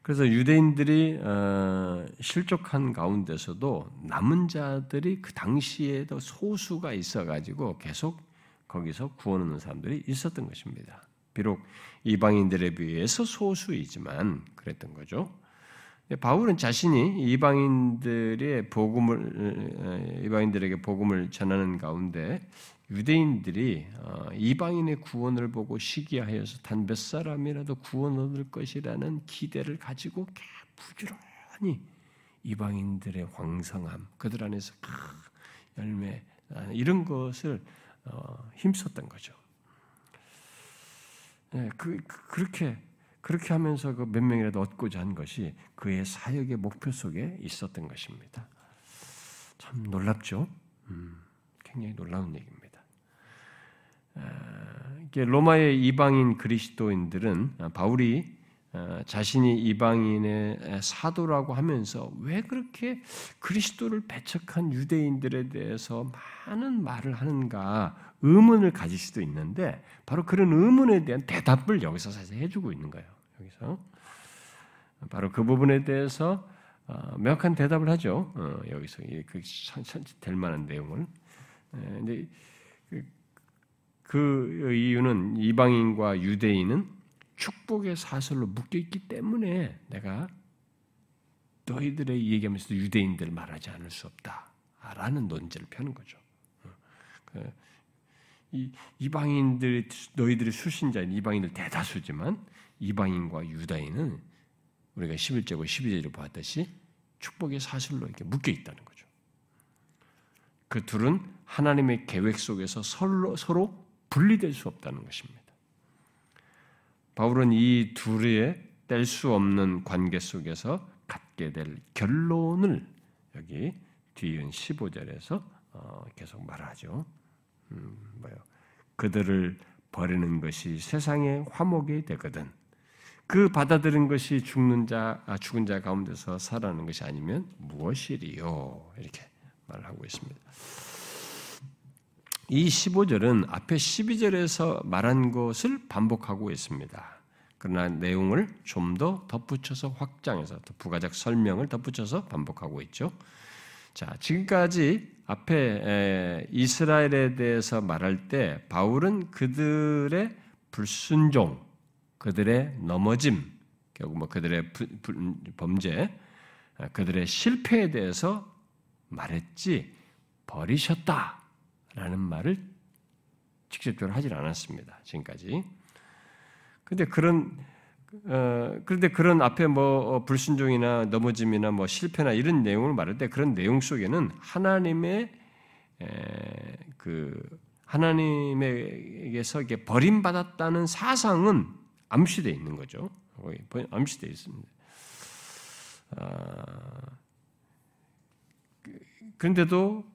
그래서 유대인들이 어, 실족한 가운데서도 남은 자들이 그 당시에도 소수가 있어가지고 계속 거기서 구원 얻는 사람들이 있었던 것입니다. 비록 이방인들에 비해서 소수이지만 그랬던 거죠. 바울은 자신이 이방인들의 복음을 이방인들에게 복음을 전하는 가운데 유대인들이 어, 이방인의 구원을 보고 시기하여서 단 몇 사람이라도 구원 얻을 것이라는 기대를 가지고 부지런히 이방인들의 황성함, 그들 안에서 열매 이런 것을 어, 힘썼던 거죠. 네, 그, 그렇게 그렇게 하면서 그 몇 명이라도 얻고자 한 것이 그의 사역의 목표 속에 있었던 것입니다. 참 놀랍죠. 음, 굉장히 놀라운 얘기입니다. 로마의 이방인 그리스도인들은 아, 바울이 아, 자신이 이방인의 사도라고 하면서 왜 그렇게 그리스도를 배척한 유대인들에 대해서 많은 말을 하는가 의문을 가질 수도 있는데 바로 그런 의문에 대한 대답을 여기서 사실 해주고 있는 거예요. 여기서 바로 그 부분에 대해서 어, 명확한 대답을 하죠. 어, 여기서 그 될 만한 내용을. 근데 그 이유는 이방인과 유대인은 축복의 사슬로 묶여 있기 때문에 내가 너희들의 얘기하면서도 유대인들 말하지 않을 수 없다라는 논제를 펴는 거죠. 어, 그이 이방인들 너희들의 수신자인 이방인들 대다수지만 이방인과 유다인은 우리가 11절과 12절을 보았듯이 축복의 사슬로 이렇게 묶여 있다는 거죠. 그 둘은 하나님의 계획 속에서 서로, 서로 분리될 수 없다는 것입니다. 바울은 이 둘의 뗄 수 없는 관계 속에서 갖게 될 결론을 여기 뒤은 15절에서 어, 계속 말하죠. 음, 뭐요? 그들을 버리는 것이 세상의 화목이 되거든. 그 받아들인 것이 죽는 자, 아, 죽은 자 가운데서 살아나는 것이 아니면 무엇이리요? 이렇게 말하고 있습니다. 이 15절은 앞에 12절에서 말한 것을 반복하고 있습니다. 그러나 내용을 좀 더 덧붙여서 확장해서 부가적 설명을 덧붙여서 반복하고 있죠. 자, 지금까지 앞에 이스라엘에 대해서 말할 때 바울은 그들의 불순종, 그들의 넘어짐, 결국 뭐 그들의 범죄, 그들의 실패에 대해서 말했지 버리셨다. 라는 말을 직접적으로 하질 않았습니다. 지금까지. 근데 그런 어, 그런데 그런 앞에 뭐 어, 불순종이나 넘어짐이나 뭐 실패나 이런 내용을 말할 때 그런 내용 속에는 하나님의 에, 그 하나님에게서 이게 버림받았다는 사상은 암시되어 있는 거죠. 암시되어 있습니다. 아, 그, 그런데도 어,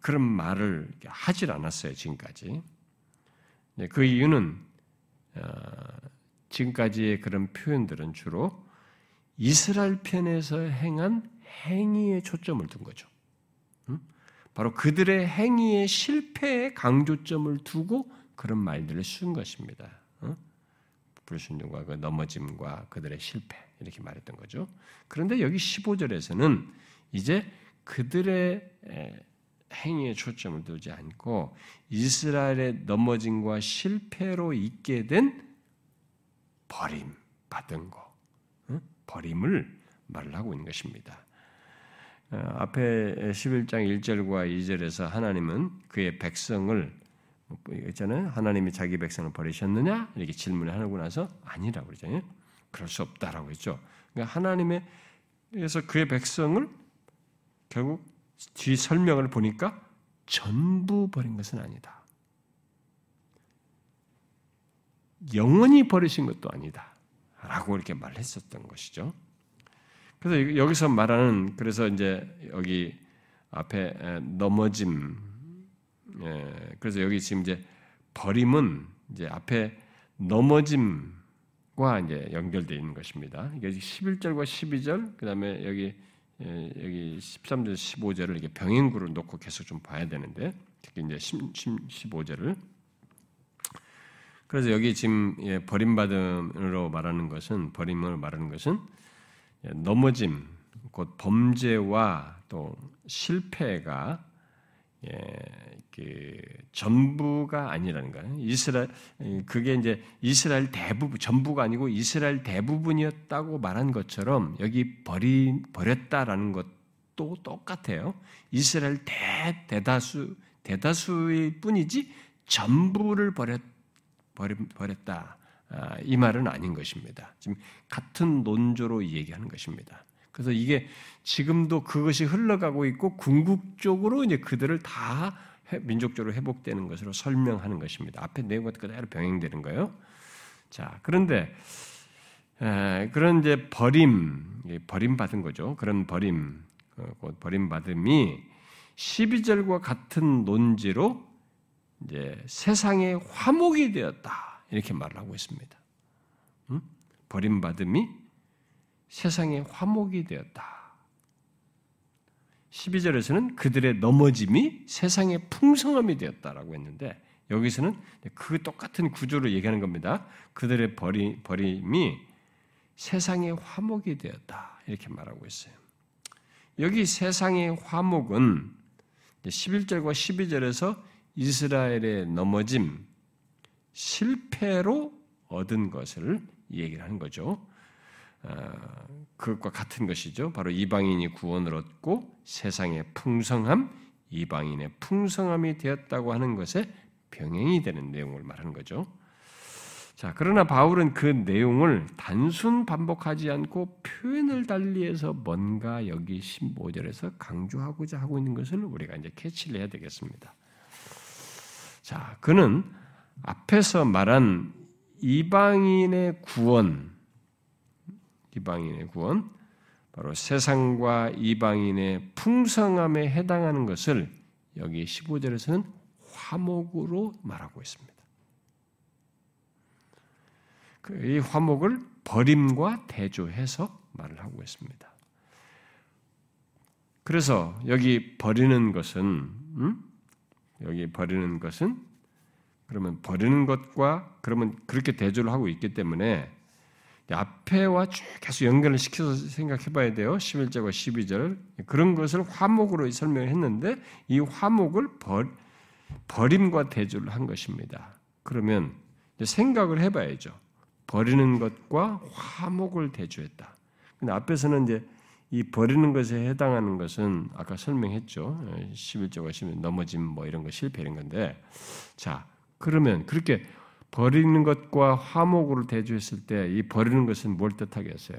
그런 말을 하질 않았어요 지금까지. 네, 그 이유는 어, 지금까지의 그런 표현들은 주로 이스라엘 편에서 행한 행위에 초점을 둔 거죠. 바로 그들의 행위의 실패에 강조점을 두고 그런 말들을 쓴 것입니다. 불순종과 그 넘어짐과 그들의 실패 이렇게 말했던 거죠. 그런데 여기 15절에서는 이제 그들의 행위에 초점을 두지 않고 이스라엘의 넘어짐과 실패로 있게 된 버림 받은 거, 버림을 말을 하고 있는 것입니다. 어, 앞에 11장 1절과 2절에서 하나님은 그의 백성을 뭐 있잖아요. 하나님이 자기 백성을 버리셨느냐 이렇게 질문을 하고 나서 아니라고 그러잖아요. 그럴 수 없다라고 했죠. 그러니까 하나님의 그래서 그의 백성을 결국 뒤 설명을 보니까 전부 버린 것은 아니다. 영원히 버리신 것도 아니다. 라고 이렇게 말했었던 것이죠. 그래서 여기서 말하는, 그래서 이제 여기 앞에 넘어짐, 그래서 여기 지금 이제 버림은 이제 앞에 넘어짐과 이제 연결되어 있는 것입니다. 이게 11절과 12절, 그 다음에 여기 예, 여기 13절 15절을 이렇게 병행구로 놓고 계속 좀 봐야 되는데 특히 이제 15절을. 그래서 여기 지금 예, 버림받음으로 말하는 것은 버림을 말하는 것은 예, 넘어짐 곧 범죄와 또 실패가 예, 그 전부가 아니라는 거예요. 이스라엘 그게 이제 이스라엘 대부분 전부가 아니고 이스라엘 대부분이었다고 말한 것처럼 여기 버리 버렸다라는 것도 똑같아요. 이스라엘 대 대다수 대다수일 뿐이지 전부를 버렸, 버렸다. 아, 이 말은 아닌 것입니다. 지금 같은 논조로 얘기하는 것입니다. 그래서 이게 지금도 그것이 흘러가고 있고 궁극적으로 이제 그들을 다 민족적으로 회복되는 것으로 설명하는 것입니다. 앞에 내용과 그대로 병행되는 거예요. 자, 그런데 에, 그런 이제 버림, 버림 받은 거죠. 그런 버림, 어, 버림 받음이 12절과 같은 논지로 이제 세상의 화목이 되었다 이렇게 말을 하고 있습니다. 음? 버림 받음이 세상의 화목이 되었다. 12절에서는 그들의 넘어짐이 세상의 풍성함이 되었다라고 했는데 여기서는 그 똑같은 구조를 얘기하는 겁니다. 그들의 버리, 버림이 세상의 화목이 되었다. 이렇게 말하고 있어요. 여기 세상의 화목은 11절과 12절에서 이스라엘의 넘어짐, 실패로 얻은 것을 얘기를 하는 거죠. 어, 그것과 같은 것이죠. 바로 이방인이 구원을 얻고 세상의 풍성함, 이방인의 풍성함이 되었다고 하는 것에 병행이 되는 내용을 말하는 거죠. 자, 그러나 바울은 그 내용을 단순 반복하지 않고 표현을 달리해서 뭔가 여기 15절에서 강조하고자 하고 있는 것을 우리가 이제 캐치를 해야 되겠습니다. 자, 그는 앞에서 말한 이방인의 구원, 이방인의 구원, 바로 세상과 이방인의 풍성함에 해당하는 것을 여기 15절에서는 화목으로 말하고 있습니다. 그이 화목을 버림과 대조해서 말을 하고 있습니다. 그래서 여기 버리는 것은 음? 여기 버리는 것은 그러면 버리는 것과 그러면 그렇게 대조를 하고 있기 때문에 앞에와 쭉 계속 연결을 시켜서 생각해 봐야 돼요. 11절과 12절. 그런 것을 화목으로 설명을 했는데 이 화목을 버, 버림과 대조를 한 것입니다. 그러면 생각을 해 봐야죠. 버리는 것과 화목을 대조했다. 근데 앞에서는 이제 이 버리는 것에 해당하는 것은 아까 설명했죠. 11절과 12절 넘어짐 뭐 이런 거 실패 이런 건데 자, 그러면 그렇게 버리는 것과 화목으로 대조했을 때 이 버리는 것은 뭘 뜻하겠어요?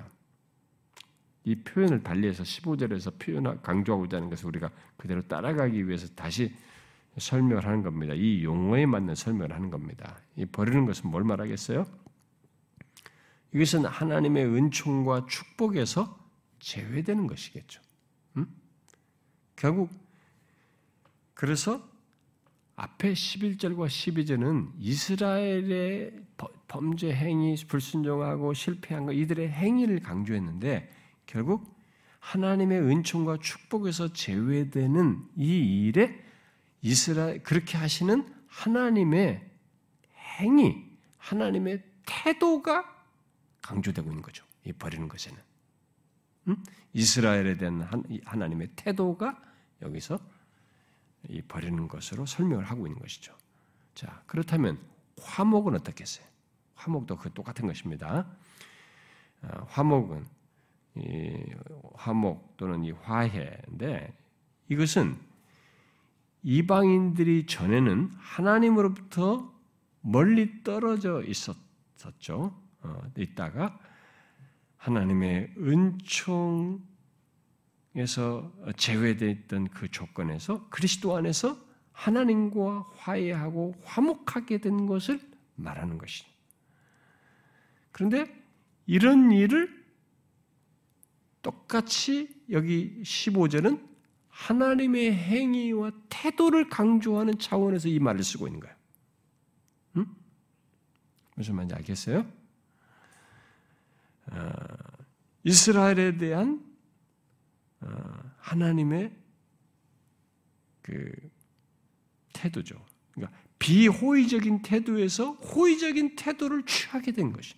이 표현을 달리해서 15절에서 표현 강조하고자 하는 것을 우리가 그대로 따라가기 위해서 다시 설명을 하는 겁니다. 이 용어에 맞는 설명을 하는 겁니다. 이 버리는 것은 뭘 말하겠어요? 이것은 하나님의 은총과 축복에서 제외되는 것이겠죠. 음? 결국 그래서 앞에 11절과 12절은 이스라엘의 범죄 행위, 불순종하고 실패한 것 이들의 행위를 강조했는데 결국 하나님의 은총과 축복에서 제외되는 이 일에 이스라엘 그렇게 하시는 하나님의 행위, 하나님의 태도가 강조되고 있는 거죠. 이 버리는 것에는 음? 이스라엘에 대한 하나님의 태도가 여기서 이 버리는 것으로 설명을 하고 있는 것이죠. 자, 그렇다면 화목은 어떻겠어요? 화목도 그 똑같은 것입니다. 어, 화목은 이 화목 또는 이 화해인데 이것은 이방인들이 전에는 하나님으로부터 멀리 떨어져 있었죠. 어, 있다가 하나님의 은총 에서 제외되어 있던 그 조건에서 그리스도 안에서 하나님과 화해하고 화목하게 된 것을 말하는 것이죠. 그런데 이런 일을 똑같이 여기 15절은 하나님의 행위와 태도를 강조하는 차원에서 이 말을 쓰고 있는 거예요. 음? 무슨 말인지 알겠어요? 어, 이스라엘에 대한 어, 하나님의 그 태도죠. 그러니까 비호의적인 태도에서 호의적인 태도를 취하게 된 것이.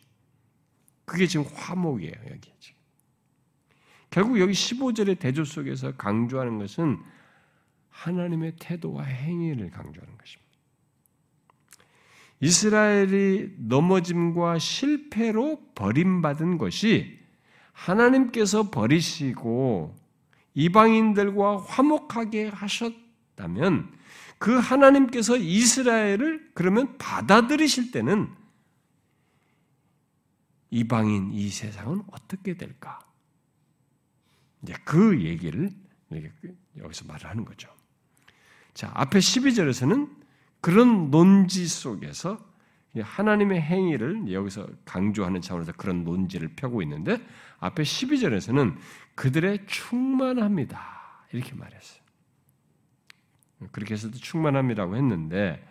그게 지금 화목이에요, 여기 지금. 결국 여기 15절의 대조 속에서 강조하는 것은 하나님의 태도와 행위를 강조하는 것입니다. 이스라엘이 넘어짐과 실패로 버림받은 것이 하나님께서 버리시고 이방인들과 화목하게 하셨다면 그 하나님께서 이스라엘을 그러면 받아들이실 때는 이방인 이 세상은 어떻게 될까? 이제 그 얘기를 여기서 말을 하는 거죠. 자, 앞에 12절에서는 그런 논지 속에서 하나님의 행위를 여기서 강조하는 차원에서 그런 논지를 펴고 있는데 앞에 12절에서는 그들의 충만합니다. 이렇게 말했어요. 그렇게 해서도 충만함이라고 했는데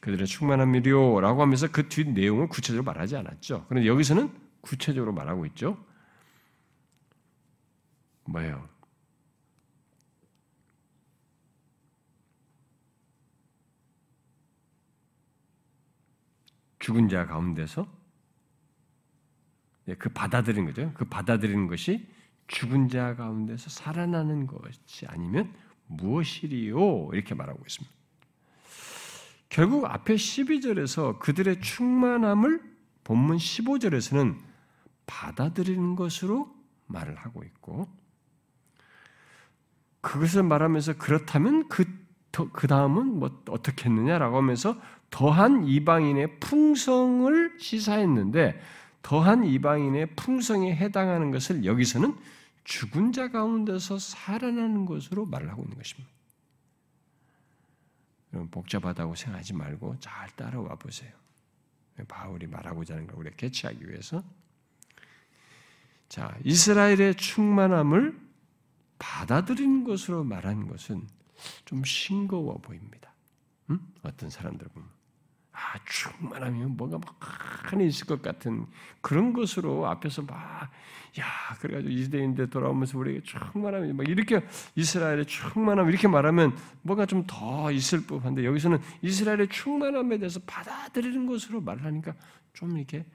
그들의 충만함이료라고 하면서 그 뒷 내용을 구체적으로 말하지 않았죠. 그런데 여기서는 구체적으로 말하고 있죠. 뭐예요? 죽은 자 가운데서 예, 그 받아들인 거죠. 그 받아들이는 것이 죽은 자 가운데서 살아나는 것이 아니면 무엇이리요? 이렇게 말하고 있습니다. 결국 앞에 12절에서 그들의 충만함을 본문 15절에서는 받아들이는 것으로 말을 하고 있고 그것을 말하면서 그렇다면 그, 그 다음은 뭐 어떻게 했느냐라고 하면서 더한 이방인의 풍성을 시사했는데 더한 이방인의 풍성에 해당하는 것을 여기서는 죽은 자 가운데서 살아나는 것으로 말을 하고 있는 것입니다. 복잡하다고 생각하지 말고 잘 따라와 보세요. 바울이 말하고자 하는 걸 우리가 개취하기 위해서. 자, 이스라엘의 충만함을 받아들이는 것으로 말하는 것은 좀 싱거워 보입니다. 음? 어떤 사람들 보면. 아, 충만하면 뭔가 막 하나 있을 것 같은 그런 것으로 앞에서 막, 야, 그래가지고 이스라엘인데 돌아오면서 우리에게 충만함이 막 이렇게 이스라엘의 충만함 이렇게 말하면 뭔가 좀 더 있을 법한데 여기서는 이스라엘의 충만함에 대해서 받아들이는 것으로 말하니까 좀 이렇게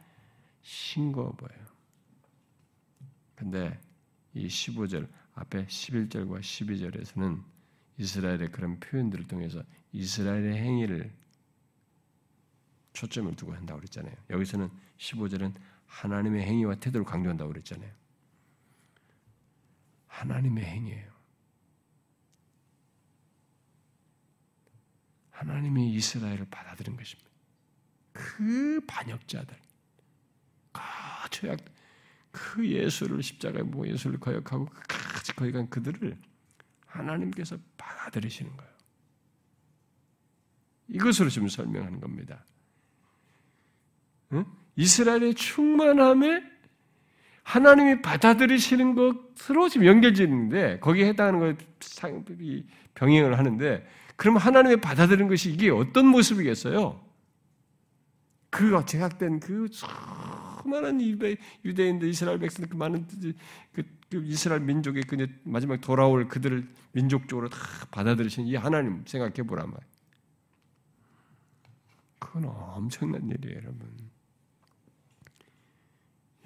싱거워 보여요. 근데 이 15절, 앞에 11절과 12절에서는 이스라엘의 그런 표현들을 통해서 이스라엘의 행위를 초점을 두고 한다고 그랬잖아요. 여기서는 15절은 하나님의 행위와 태도를 강조한다고 그랬잖아요. 하나님의 행위예요. 하나님이 이스라엘을 받아들인 것입니다. 그 반역자들, 그 죄악, 그 예수를 십자가에 뭐 예수를 거역하고 끝까지 거역한 그들을 하나님께서 받아들이시는 거예요. 이것으로 지금 설명하는 겁니다. 이스라엘의 충만함에 하나님이 받아들이시는 것으로 지금 연결되는데 거기에 해당하는 것 병행을 하는데 그럼 하나님이 받아들이는 것이 이게 어떤 모습이겠어요? 그 제약된 그 수많은 유대인들, 이스라엘 백성들 그 많은 그, 그 이스라엘 민족의 그 마지막 돌아올 그들을 민족적으로 다 받아들이신 이 하나님 생각해 보라 말. 그건 엄청난 일이에요, 여러분.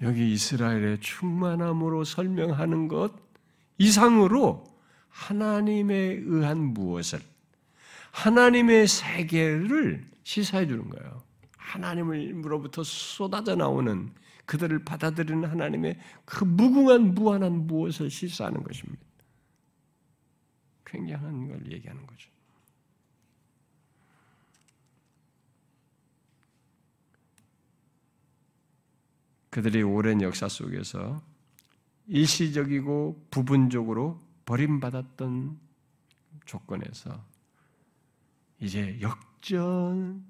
여기 이스라엘의 충만함으로 설명하는 것 이상으로 하나님에 의한 무엇을 하나님의 세계를 시사해 주는 거예요. 하나님으로부터 쏟아져 나오는 그들을 받아들이는 하나님의 그 무궁한 무한한 무엇을 시사하는 것입니다. 굉장한 걸 얘기하는 거죠. 그들이 오랜 역사 속에서 일시적이고 부분적으로 버림받았던 조건에서 이제 역전시키는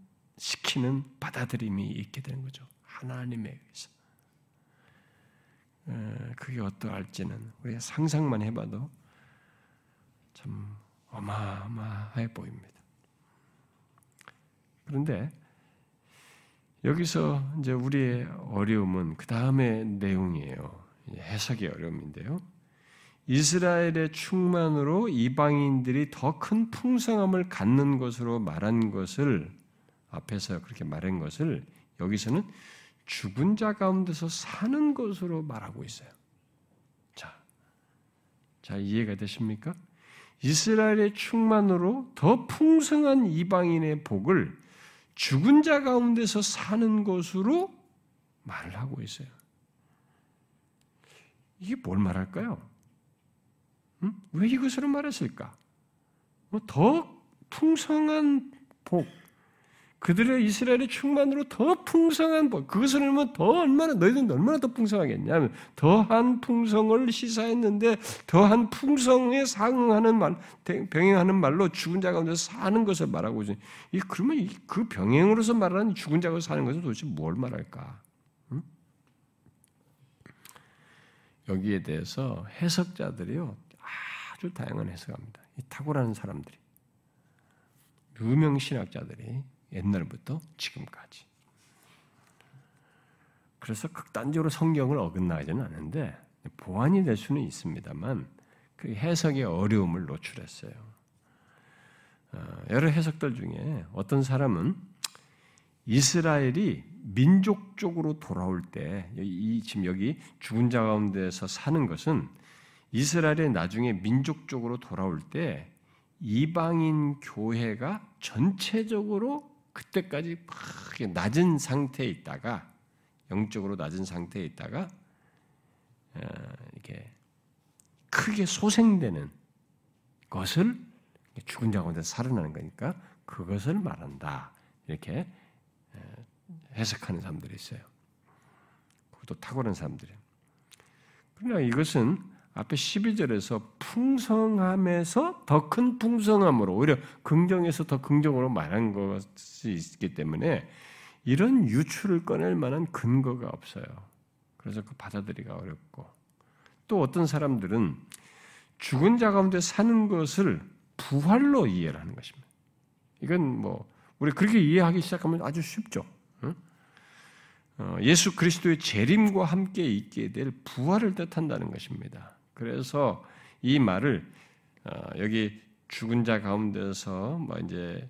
받아들임이 있게 되는 거죠. 하나님에 의해서. 그게 어떠할지는 우리가 상상만 해봐도 참 어마어마해 보입니다. 그런데 여기서 이제 우리의 어려움은 그 다음의 내용이에요. 해석의 어려움인데요. 이스라엘의 충만으로 이방인들이 더 큰 풍성함을 갖는 것으로 말한 것을 앞에서 그렇게 말한 것을 여기서는 죽은 자 가운데서 사는 것으로 말하고 있어요. 자, 자 이해가 되십니까? 이스라엘의 충만으로 더 풍성한 이방인의 복을 죽은 자 가운데서 사는 것으로 말을 하고 있어요. 이게 뭘 말할까요? 응? 왜 이것으로 말했을까? 뭐 더 풍성한 복, 그들의 이스라엘의 충만으로 더 풍성한 복, 그것을 하면 더 얼마나 너희들은 얼마나 더 풍성하겠냐면 더한 풍성을 시사했는데 더한 풍성에 상응하는 말, 병행하는 말로 죽은 자 가운데 사는 것을 말하고 있이 그러면 그 병행으로서 말하는 죽은 자가 사는 것은 도대체 뭘 말할까? 응? 여기에 대해서 해석자들이요 아주 다양한 해석합니다. 이 탁월한 사람들이 유명 신학자들이 옛날부터 지금까지. 그래서 극단적으로 성경을 어긋나지는 않은데 보완이 될 수는 있습니다만 그 해석의 어려움을 노출했어요. 어, 여러 해석들 중에 어떤 사람은 이스라엘이 민족적으로 돌아올 때, 이 지금 여기 죽은 자 가운데서 사는 것은 이스라엘이 나중에 민족적으로 돌아올 때 이방인 교회가 전체적으로 그때까지 막 낮은 상태에 있다가 영적으로 낮은 상태에 있다가 어, 이렇게 크게 소생되는 것을 죽은 자 가운데 살아나는 거니까 그것을 말한다 이렇게 어, 해석하는 사람들이 있어요. 그것도 탁월한 사람들이에요. 그러나 이것은 앞에 12절에서 풍성함에서 더 큰 풍성함으로 오히려 긍정에서 더 긍정으로 말한 것이 있기 때문에 이런 유추를 꺼낼 만한 근거가 없어요. 그래서 그 받아들이기가 어렵고 또 어떤 사람들은 죽은 자 가운데 사는 것을 부활로 이해를 하는 것입니다. 이건 뭐 우리 그렇게 이해하기 시작하면 아주 쉽죠. 어, 예수 그리스도의 재림과 함께 있게 될 부활을 뜻한다는 것입니다. 그래서 이 말을 어, 여기 죽은 자 가운데서 뭐 이제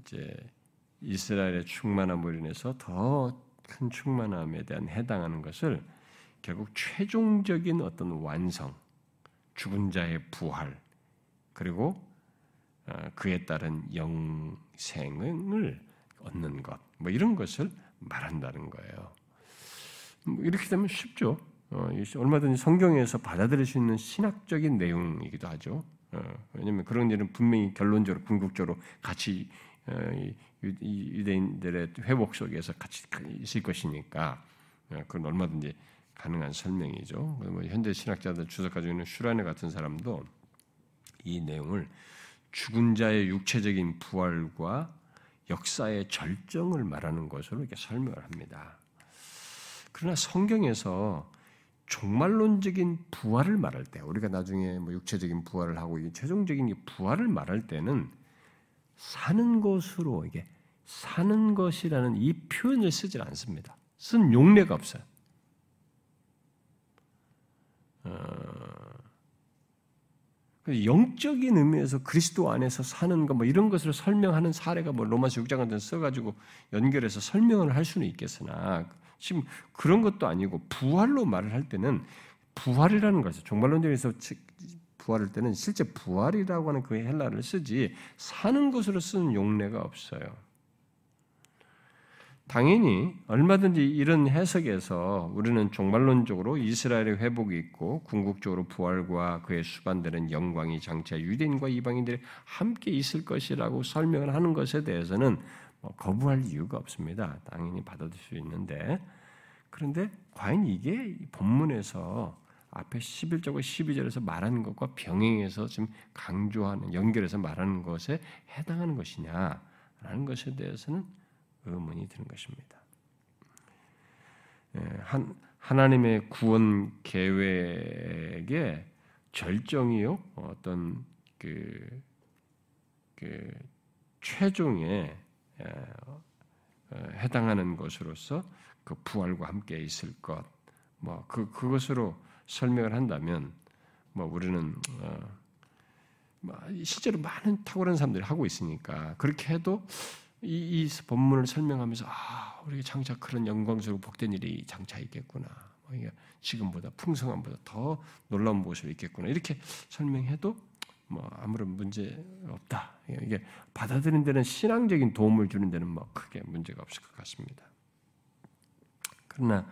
이제 이스라엘의 충만함으로 인해서 더 큰 충만함에 대한 해당하는 것을 결국 최종적인 어떤 완성, 죽은 자의 부활, 그리고 어, 그에 따른 영생을 얻는 것, 뭐 이런 것을 말한다는 거예요. 뭐 이렇게 되면 쉽죠. 어, 얼마든지 성경에서 받아들일 수 있는 신학적인 내용이기도 하죠. 어, 왜냐하면 그런 일은 분명히 결론적으로 궁극적으로 같이 어, 유대인들의 회복 속에서 같이 있을 것이니까 그건 얼마든지 가능한 설명이죠. 뭐 현대 신학자들 주석 가지고 있는 슈라네 같은 사람도 이 내용을 죽은 자의 육체적인 부활과 역사의 절정을 말하는 것으로 이렇게 설명을 합니다. 그러나 성경에서 종말론적인 부활을 말할 때 우리가 나중에 뭐 육체적인 부활을 하고 최종적인 부활을 말할 때는 사는 것으로 이게 사는 것이라는 이 표현을 쓰지 않습니다. 쓴 용례가 없어요. 어, 영적인 의미에서 그리스도 안에서 사는 것, 뭐 이런 것을 설명하는 사례가 뭐 로마서 6장 같은 써가지고 연결해서 설명을 할 수는 있겠으나 지금 그런 것도 아니고 부활로 말을 할 때는 부활이라는 것을 종말론적에서 부활할 때는 실제 부활이라고 하는 그 헬라를 쓰지 사는 것으로 쓰는 용례가 없어요. 당연히 얼마든지 이런 해석에서 우리는 종말론적으로 이스라엘의 회복이 있고 궁극적으로 부활과 그의 수반되는 영광이 장차 유대인과 이방인들이 함께 있을 것이라고 설명을 하는 것에 대해서는 뭐 거부할 이유가 없습니다. 당연히 받아들일 수 있는데 그런데 과연 이게 본문에서 앞에 11절과 12절에서 말하는 것과 병행해서 지금 강조하는 연결해서 말하는 것에 해당하는 것이냐라는 것에 대해서는 의문이 드는 것입니다. 예, 한 하나님의 구원 계획의 절정이요 어떤 그, 그 최종의 어, 해당하는 것으로서 그 부활과 함께 있을 것, 뭐 그 그것으로 설명을 한다면 뭐 우리는 어, 뭐 실제로 많은 탁월한 사람들이 하고 있으니까 그렇게 해도 이, 이 본문을 설명하면서 아 우리 장차 그런 영광스러운 복된 일이 장차 있겠구나. 뭐 지금보다 풍성함보다 더 놀라운 모습이 있겠구나. 이렇게 설명해도 뭐 아무런 문제 없다. 이게 받아들이는 데는 신앙적인 도움을 주는 데는 뭐 크게 문제가 없을 것 같습니다. 그러나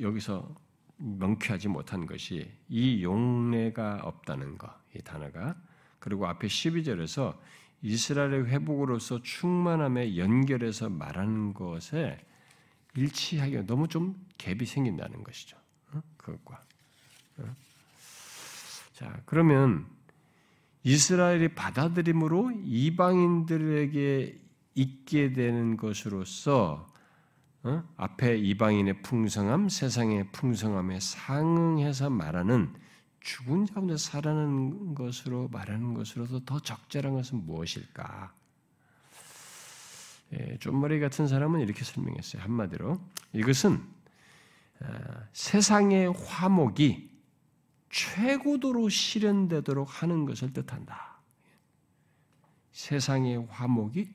여기서 명쾌하지 못한 것이 이 용례가 없다는 것, 이 단어가 그리고 앞에 12절에서 이스라엘의 회복으로서 충만함에 연결해서 말하는 것에 일치하기가 너무 좀 갭이 생긴다는 것이죠. 그것과. 자, 그러면 이스라엘이 받아들임으로 이방인들에게 있게 되는 것으로서 어? 앞에 이방인의 풍성함, 세상의 풍성함에 상응해서 말하는 죽은 자 가운데 살아나는 것으로 말하는 것으로도 더 적절한 것은 무엇일까? 예, 좀머리 같은 사람은 이렇게 설명했어요. 한마디로 이것은 어, 세상의 화목이 최고도로 실현되도록 하는 것을 뜻한다. 세상의 화목이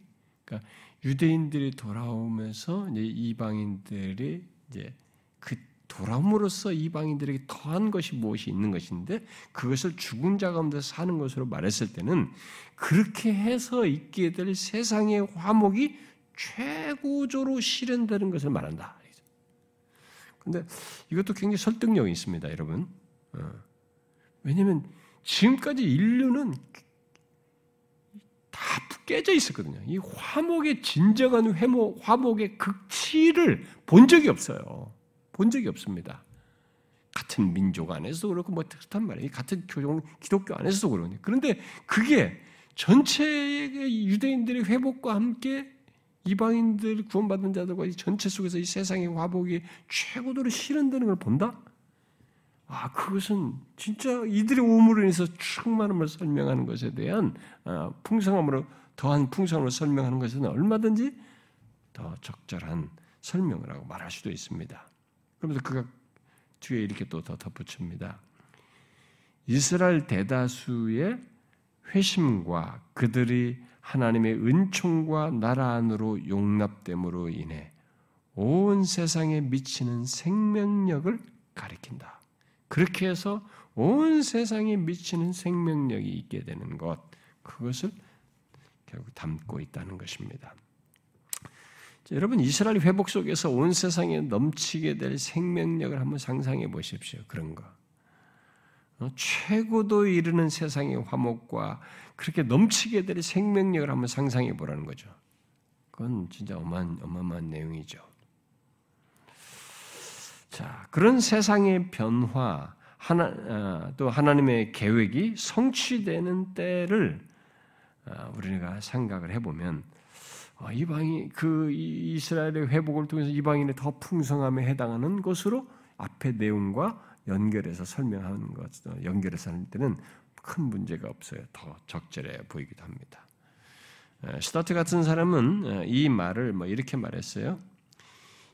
그러니까 유대인들이 돌아오면서 이제 이방인들이 이제 그 돌아옴으로써 이방인들에게 더한 것이 무엇이 있는 것인데 그것을 죽은 자 가운데 사는 것으로 말했을 때는 그렇게 해서 있게 될 세상의 화목이 최고조로 실현되는 것을 말한다. 근데 이것도 굉장히 설득력이 있습니다, 여러분. 어. 왜냐하면 지금까지 인류는 다 깨져 있었거든요. 이 화목의 진정한 회목, 화목의 극치를 본 적이 없어요. 본 적이 없습니다. 같은 민족 안에서도 그렇고 뭐 그렇단 말이에요. 같은 교종 기독교 안에서도 그러니. 그런데 그게 전체의 유대인들의 회복과 함께 이방인들 구원받은 자들과 이 전체 속에서 이 세상의 화복이 최고도로 실현되는 걸 본다? 아, 그것은 진짜 이들의 오물로 인해서 충만함을 설명하는 것에 대한 아, 풍성함으로 더한 풍성함을 설명하는 것은 얼마든지 더 적절한 설명을 하고 말할 수도 있습니다. 그러면서 그가 뒤에 이렇게 또 더 덧붙입니다. 이스라엘 대다수의 회심과 그들이 하나님의 은총과 나라 안으로 용납됨으로 인해 온 세상에 미치는 생명력을 가리킨다. 그렇게 해서 온 세상에 미치는 생명력이 있게 되는 것, 그것을 결국 담고 있다는 것입니다. 자, 여러분 이스라엘 회복 속에서 온 세상에 넘치게 될 생명력을 한번 상상해 보십시오. 그런 거. 어, 최고도 이르는 세상의 화목과 그렇게 넘치게 될 생명력을 한번 상상해 보라는 거죠. 그건 진짜 어마한, 어마어마한 내용이죠. 자, 그런 세상의 변화, 하나, 어, 또 하나님의 계획이 성취되는 때를 어, 우리가 생각을 해보면 어, 이방이 그 이스라엘의 회복을 통해서 이방인의 더 풍성함에 해당하는 것으로 앞의 내용과 연결해서 설명하는 것, 연결해서 하는 때는 큰 문제가 없어요. 더 적절해 보이기도 합니다. 스타트 같은 사람은 이 말을 뭐 이렇게 말했어요.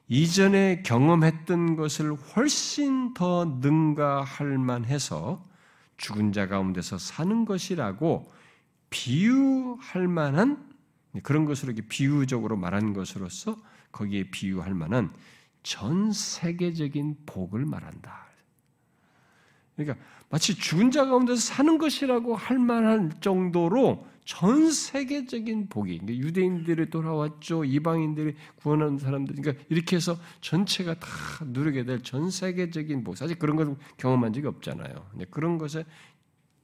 이전에 경험했던 것을 훨씬 더 능가할 만해서 죽은 자 가운데서 사는 것이라고 비유할 만한 그런 것으로 이렇게 비유적으로 말한 것으로서 거기에 비유할 만한 전 세계적인 복을 말한다. 그러니까 마치 죽은 자 가운데서 사는 것이라고 할 만한 정도로 전 세계적인 복이 그러니까 유대인들이 돌아왔죠. 이방인들이 구원한 사람들 그러니까 이렇게 해서 전체가 다 누리게 될 전 세계적인 복. 사실 그런 걸 경험한 적이 없잖아요. 그런 것의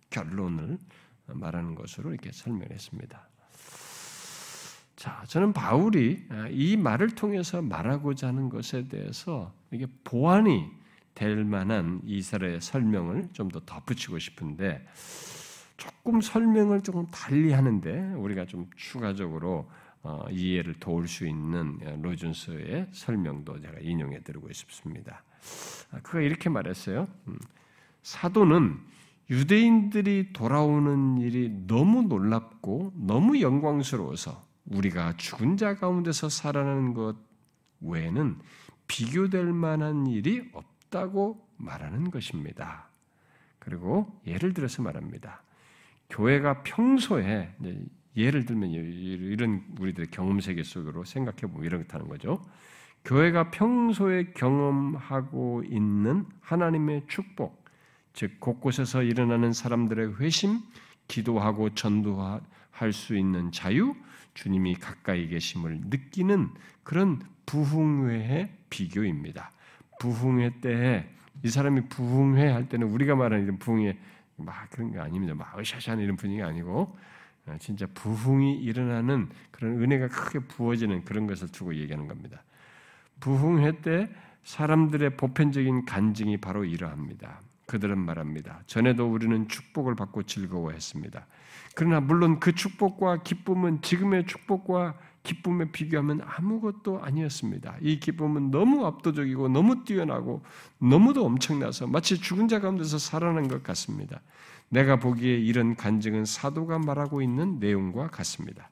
결론을 말하는 것으로 이렇게 설명했습니다. 자, 저는 바울이 이 말을 통해서 말하고자 하는 것에 대해서 이게 보완이 될 만한 이스라엘의 설명을 좀 더 덧붙이고 싶은데 조금 설명을 조금 달리 하는데 우리가 좀 추가적으로 어, 이해를 도울 수 있는 로준스의 설명도 제가 인용해 드리고 싶습니다. 아, 그가 이렇게 말했어요. 음, 사도는 유대인들이 돌아오는 일이 너무 놀랍고 너무 영광스러워서 우리가 죽은 자 가운데서 살아나는 것 외에는 비교될 만한 일이 없다 고 말하는 것입니다. 그리고 예를 들어서 말합니다. 교회가 평소에 예를 들면 이런 우리들의 경험 세계 속으로 생각해 보면 이렇다는 거죠. 교회가 평소에 경험하고 있는 하나님의 축복, 즉 곳곳에서 일어나는 사람들의 회심, 기도하고 전도할 수 있는 자유, 주님이 가까이 계심을 느끼는 그런 부흥회의 비교입니다. 부흥회 때에 이 사람이 부흥회 할 때는 우리가 말하는 이런 부흥회 막 그런 게 아닙니다. 막 으샤샤한 이런 분위기가 아니고 어, 진짜 부흥이 일어나는 그런 은혜가 크게 부어지는 그런 것을 두고 얘기하는 겁니다. 부흥회 때 사람들의 보편적인 간증이 바로 이러합니다. 그들은 말합니다. 전에도 우리는 축복을 받고 즐거워했습니다. 그러나 물론 그 축복과 기쁨은 지금의 축복과 기쁨에 비교하면 아무것도 아니었습니다. 이 기쁨은 너무 압도적이고 너무 뛰어나고 너무도 엄청나서 마치 죽은 자 가운데서 살아난 것 같습니다. 내가 보기에 이런 간증은 사도가 말하고 있는 내용과 같습니다.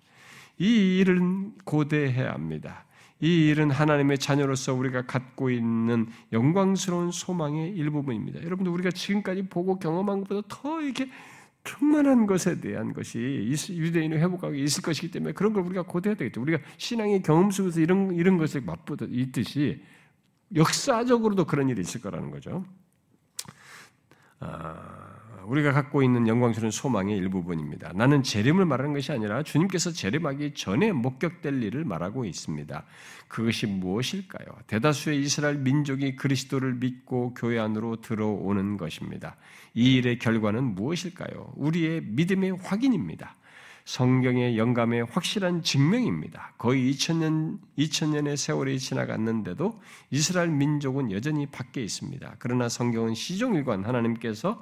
이 일은 고대해야 합니다. 이 일은 하나님의 자녀로서 우리가 갖고 있는 영광스러운 소망의 일부분입니다. 여러분들 우리가 지금까지 보고 경험한 것보다 더 이렇게 충만한 것에 대한 것이 유대인의 회복하고 있을 것이기 때문에 그런 걸 우리가 고대해야 되겠죠. 우리가 신앙의 경험 속에서 이런 이런 것을 맛보듯 있듯이 역사적으로도 그런 일이 있을 거라는 거죠. 아, 우리가 갖고 있는 영광스러운 소망의 일부분입니다. 나는 재림을 말하는 것이 아니라 주님께서 재림하기 전에 목격될 일을 말하고 있습니다. 그것이 무엇일까요? 대다수의 이스라엘 민족이 그리스도를 믿고 교회 안으로 들어오는 것입니다. 이 일의 결과는 무엇일까요? 우리의 믿음의 확인입니다. 성경의 영감의 확실한 증명입니다. 거의 2000년, 2000년의 세월이 지나갔는데도 이스라엘 민족은 여전히 밖에 있습니다. 그러나 성경은 시종일관 하나님께서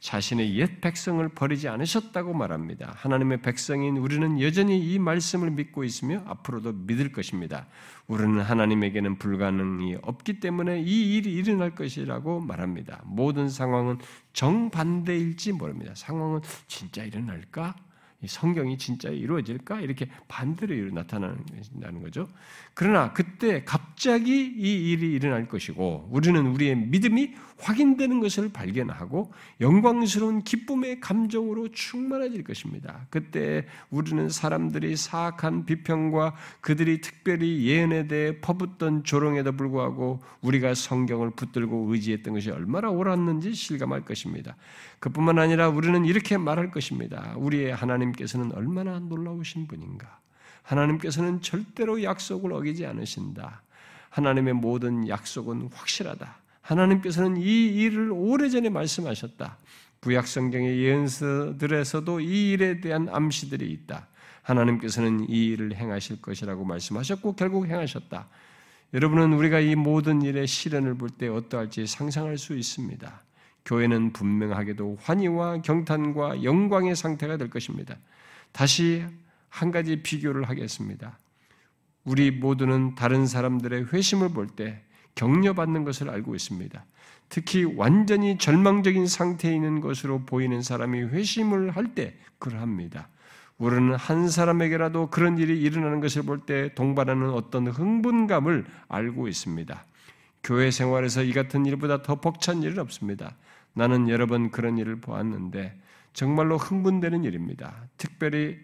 자신의 옛 백성을 버리지 않으셨다고 말합니다. 하나님의 백성인 우리는 여전히 이 말씀을 믿고 있으며 앞으로도 믿을 것입니다. 우리는 하나님에게는 불가능이 없기 때문에 이 일이 일어날 것이라고 말합니다. 모든 상황은 정반대일지 모릅니다. 상황은 진짜 일어날까? 성경이 진짜 이루어질까? 이렇게 반대로 나타나는 거죠. 그러나 그때 갑자기 이 일이 일어날 것이고 우리는 우리의 믿음이 확인되는 것을 발견하고 영광스러운 기쁨의 감정으로 충만해질 것입니다. 그때 우리는 사람들이 사악한 비평과 그들이 특별히 예언에 대해 퍼붓던 조롱에도 불구하고 우리가 성경을 붙들고 의지했던 것이 얼마나 옳았는지 실감할 것입니다. 그뿐만 아니라 우리는 이렇게 말할 것입니다. 우리의 하나님께서는 얼마나 놀라우신 분인가. 하나님께서는 절대로 약속을 어기지 않으신다. 하나님의 모든 약속은 확실하다. 하나님께서는 이 일을 오래전에 말씀하셨다. 구약 성경의 예언서들에서도 이 일에 대한 암시들이 있다. 하나님께서는 이 일을 행하실 것이라고 말씀하셨고 결국 행하셨다. 여러분은 우리가 이 모든 일의 실현을 볼 때 어떠할지 상상할 수 있습니다. 교회는 분명하게도 환희와 경탄과 영광의 상태가 될 것입니다. 다시 한 가지 비교를 하겠습니다. 우리 모두는 다른 사람들의 회심을 볼 때 격려받는 것을 알고 있습니다. 특히 완전히 절망적인 상태에 있는 것으로 보이는 사람이 회심을 할 때 그러합니다. 우리는 한 사람에게라도 그런 일이 일어나는 것을 볼 때 동반하는 어떤 흥분감을 알고 있습니다. 교회 생활에서 이 같은 일보다 더 벅찬 일은 없습니다. 나는 여러 번 그런 일을 보았는데 정말로 흥분되는 일입니다. 특별히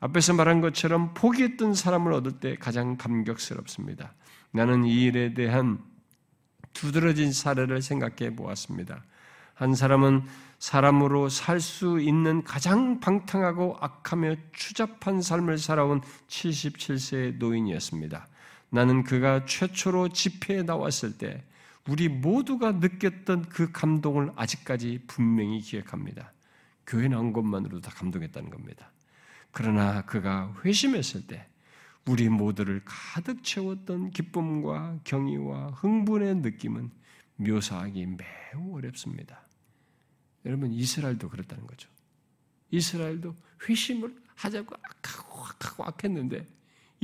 앞에서 말한 것처럼 포기했던 사람을 얻을 때 가장 감격스럽습니다. 나는 이 일에 대한 두드러진 사례를 생각해 보았습니다. 한 사람은 사람으로 살 수 있는 가장 방탕하고 악하며 추잡한 삶을 살아온 77세의 노인이었습니다. 나는 그가 최초로 집회에 나왔을 때 우리 모두가 느꼈던 그 감동을 아직까지 분명히 기억합니다. 교회 나온 것만으로도 다 감동했다는 겁니다. 그러나 그가 회심했을 때 우리 모두를 가득 채웠던 기쁨과 경의와 흥분의 느낌은 묘사하기 매우 어렵습니다. 여러분 이스라엘도 그렇다는 거죠. 이스라엘도 회심을 하자고 악하고 악하고 악했는데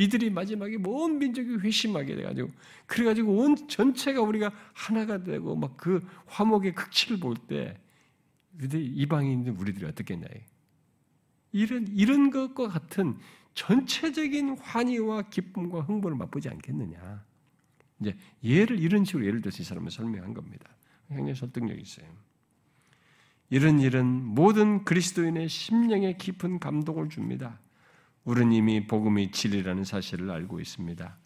이들이 마지막에 온 민족이 회심하게 돼가지고 그래가지고 온 전체가 우리가 하나가 되고 막 그 화목의 극치를 볼 때 이방인들 우리들이 어떻겠냐 이런 이런 것과 같은 전체적인 환희와 기쁨과 흥분을 맛보지 않겠느냐. 이제 예를 이런 식으로 예를 들어서 이 사람을 설명한 겁니다. 굉장히 설득력 있어요. 이런 일은 모든 그리스도인의 심령에 깊은 감동을 줍니다. 우리는 이미 복음이 진리라는 사실을 알고 있습니다.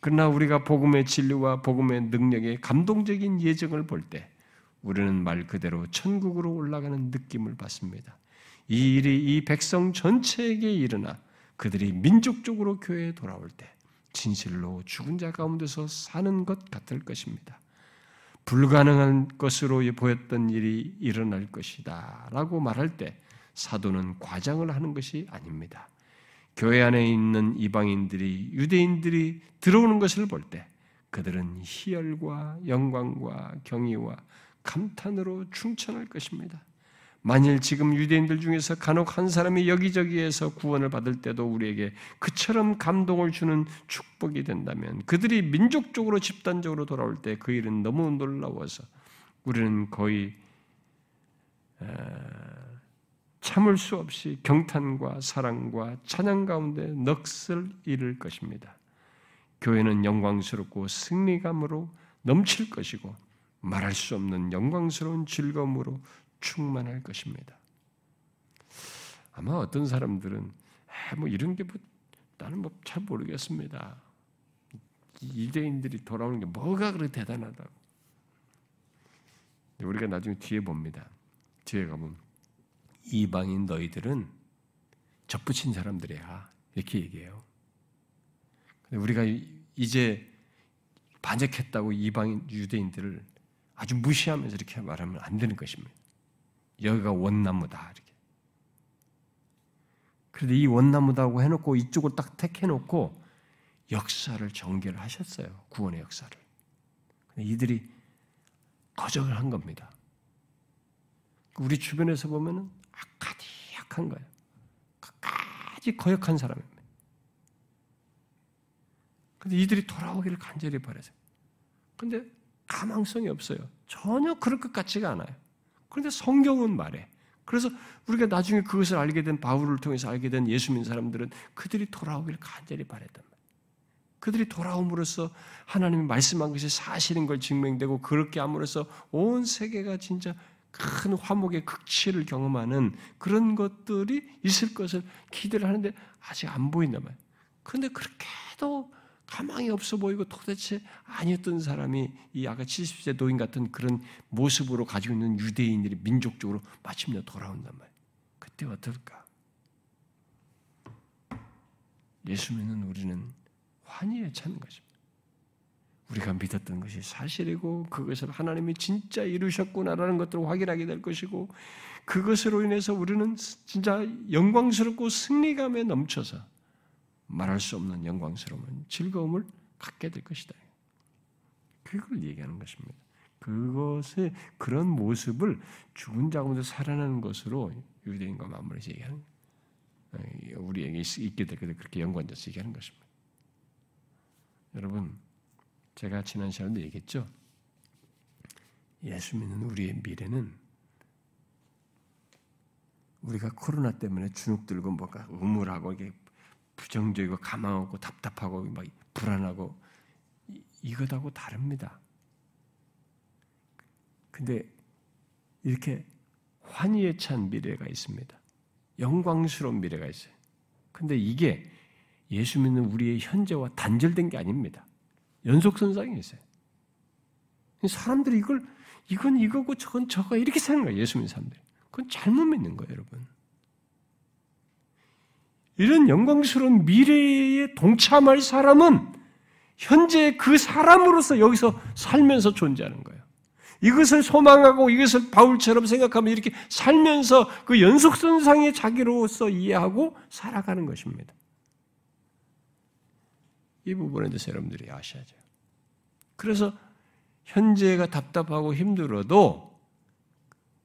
그러나 우리가 복음의 진리와 복음의 능력의 감동적인 예정을 볼 때 우리는 말 그대로 천국으로 올라가는 느낌을 받습니다. 이 일이 이 백성 전체에게 일어나 그들이 민족적으로 교회에 돌아올 때 진실로 죽은 자 가운데서 사는 것 같을 것입니다. 불가능한 것으로 보였던 일이 일어날 것이다. 라고 말할 때 사도는 과장을 하는 것이 아닙니다. 교회 안에 있는 이방인들이 유대인들이 들어오는 것을 볼 때 그들은 희열과 영광과 경의와 감탄으로 충천할 것입니다. 만일 지금 유대인들 중에서 간혹 한 사람이 여기저기에서 구원을 받을 때도 우리에게 그처럼 감동을 주는 축복이 된다면 그들이 민족적으로 집단적으로 돌아올 때 그 일은 너무 놀라워서 우리는 거의 참을 수 없이 경탄과 사랑과 찬양 가운데 넋을 잃을 것입니다. 교회는 영광스럽고 승리감으로 넘칠 것이고 말할 수 없는 영광스러운 즐거움으로 충만할 것입니다. 아마 어떤 사람들은 뭐 이런 게 뭐, 나는 뭐 잘 모르겠습니다. 이대인들이 돌아오는 게 뭐가 그렇게 대단하다고. 우리가 나중에 뒤에 봅니다. 뒤에 가면 이방인 너희들은 접붙인 사람들이야 이렇게 얘기해요. 우리가 이제 반역했다고 이방인 유대인들을 아주 무시하면서 이렇게 말하면 안 되는 것입니다. 여기가 원나무다 이렇게. 그런데 이 원나무다고 해놓고 이쪽을 딱 택해놓고 역사를 전개를 하셨어요. 구원의 역사를. 이들이 거절을 한 겁니다. 우리 주변에서 보면은 아카디약한 거예요. 끝까지 거역한 사람입니다. 근데 이들이 돌아오기를 간절히 바라세요. 근데 가망성이 없어요. 전혀 그럴 것 같지가 않아요. 그런데 성경은 말해. 그래서 우리가 나중에 그것을 알게 된 바울을 통해서 알게 된 예수 믿는 사람들은 그들이 돌아오기를 간절히 바랬단 말이에요. 그들이 돌아옴으로써 하나님이 말씀한 것이 사실인 걸 증명되고 그렇게 함으로써 온 세계가 진짜 큰 화목의 극치를 경험하는 그런 것들이 있을 것을 기대를 하는데 아직 안 보인단 말이에요. 그런데 그렇게도 가망이 없어 보이고 도대체 아니었던 사람이 이 아까 70세 노인 같은 그런 모습으로 가지고 있는 유대인들이 민족적으로 마침내 돌아온단 말이에요. 그때 어떨까? 예수 믿는 우리는 환희에 차는 것입니다. 우리가 믿었던 것이 사실이고 그것을 하나님이 진짜 이루셨구나라는 것들을 확인하게 될 것이고 그것으로 인해서 우리는 진짜 영광스럽고 승리감에 넘쳐서 말할 수 없는 영광스러운 즐거움을 갖게 될 것이다. 그걸 얘기하는 것입니다. 그것의 그런 모습을 죽은 자 가운데 살아나는 것으로 유대인과 맞물려서 얘기하는 우리에게 있게 될 것을 그렇게 연관돼서 얘기하는 것입니다. 여러분 제가 지난 시간에도 얘기했죠. 예수 믿는 우리의 미래는 우리가 코로나 때문에 주눅 들고 뭔가 우물하고 이게 부정적이고 가망하고 답답하고 막 불안하고 이것하고 다릅니다. 근데 이렇게 환희에 찬 미래가 있습니다. 영광스러운 미래가 있어요. 근데 이게 예수 믿는 우리의 현재와 단절된 게 아닙니다. 연속 선상에 있어요. 사람들이 이걸 이건 이거고 저건 저거 이렇게 사는 거예요. 예수 믿는 사람들이. 그건 잘못 믿는 거예요, 여러분. 이런 영광스러운 미래에 동참할 사람은 현재 그 사람으로서 여기서 살면서 존재하는 거예요. 이것을 소망하고 이것을 바울처럼 생각하면 이렇게 살면서 그 연속선상의 자기로서 이해하고 살아가는 것입니다. 이 부분에 대해서 여러분들이 아셔야죠. 그래서 현재가 답답하고 힘들어도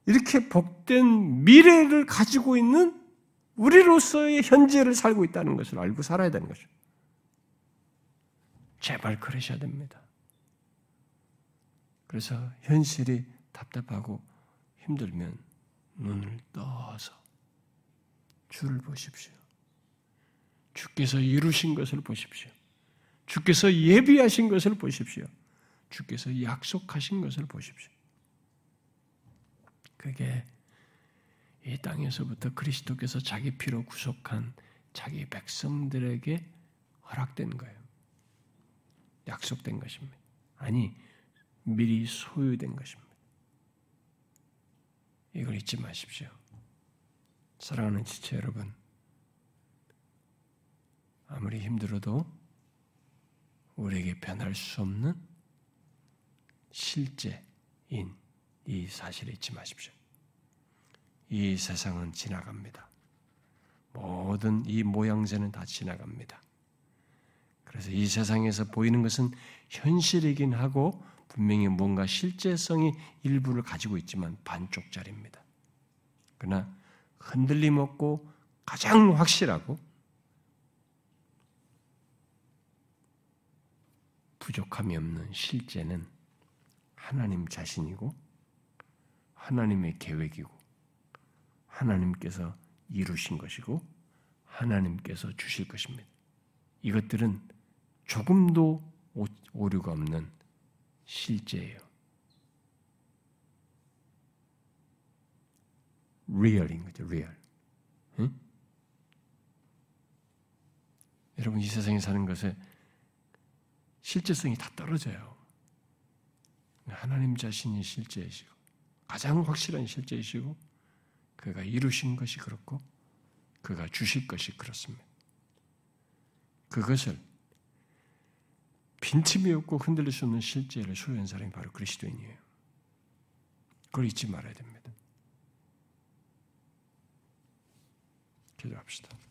이렇게 복된 미래를 가지고 있는 우리로서의 현재를 살고 있다는 것을 알고 살아야 되는 거죠. 제발 그러셔야 됩니다. 그래서 현실이 답답하고 힘들면 눈을 떠서 주를 보십시오. 주께서 이루신 것을 보십시오. 주께서 예비하신 것을 보십시오. 주께서 약속하신 것을 보십시오. 그게 이 땅에서부터 그리스도께서 자기 피로 구속한 자기 백성들에게 허락된 거예요. 약속된 것입니다. 아니, 미리 소유된 것입니다. 이걸 잊지 마십시오. 사랑하는 지체 여러분, 아무리 힘들어도 우리에게 변할 수 없는 실제 이 사실을 잊지 마십시오. 이 세상은 지나갑니다. 모든 이 모양새는 다 지나갑니다. 그래서 이 세상에서 보이는 것은 현실이긴 하고 분명히 뭔가 실제성이 일부를 가지고 있지만 반쪽짜리입니다. 그러나 흔들림 없고 가장 확실하고 부족함이 없는 실제는 하나님 자신이고 하나님의 계획이고 하나님께서 이루신 것이고 하나님께서 주실 것입니다. 이것들은 조금도 오류가 없는 실제예요. real인 거죠, real. 응? 여러분 이 세상에 사는 것에 실제성이 다 떨어져요. 하나님 자신이 실제이시고 가장 확실한 실제이시고 그가 이루신 것이 그렇고 그가 주실 것이 그렇습니다. 그것을 빈틈이 없고 흔들릴 수 없는 실제를 소유한 사람이 바로 그리스도인이에요. 그걸 잊지 말아야 됩니다. 기도합시다.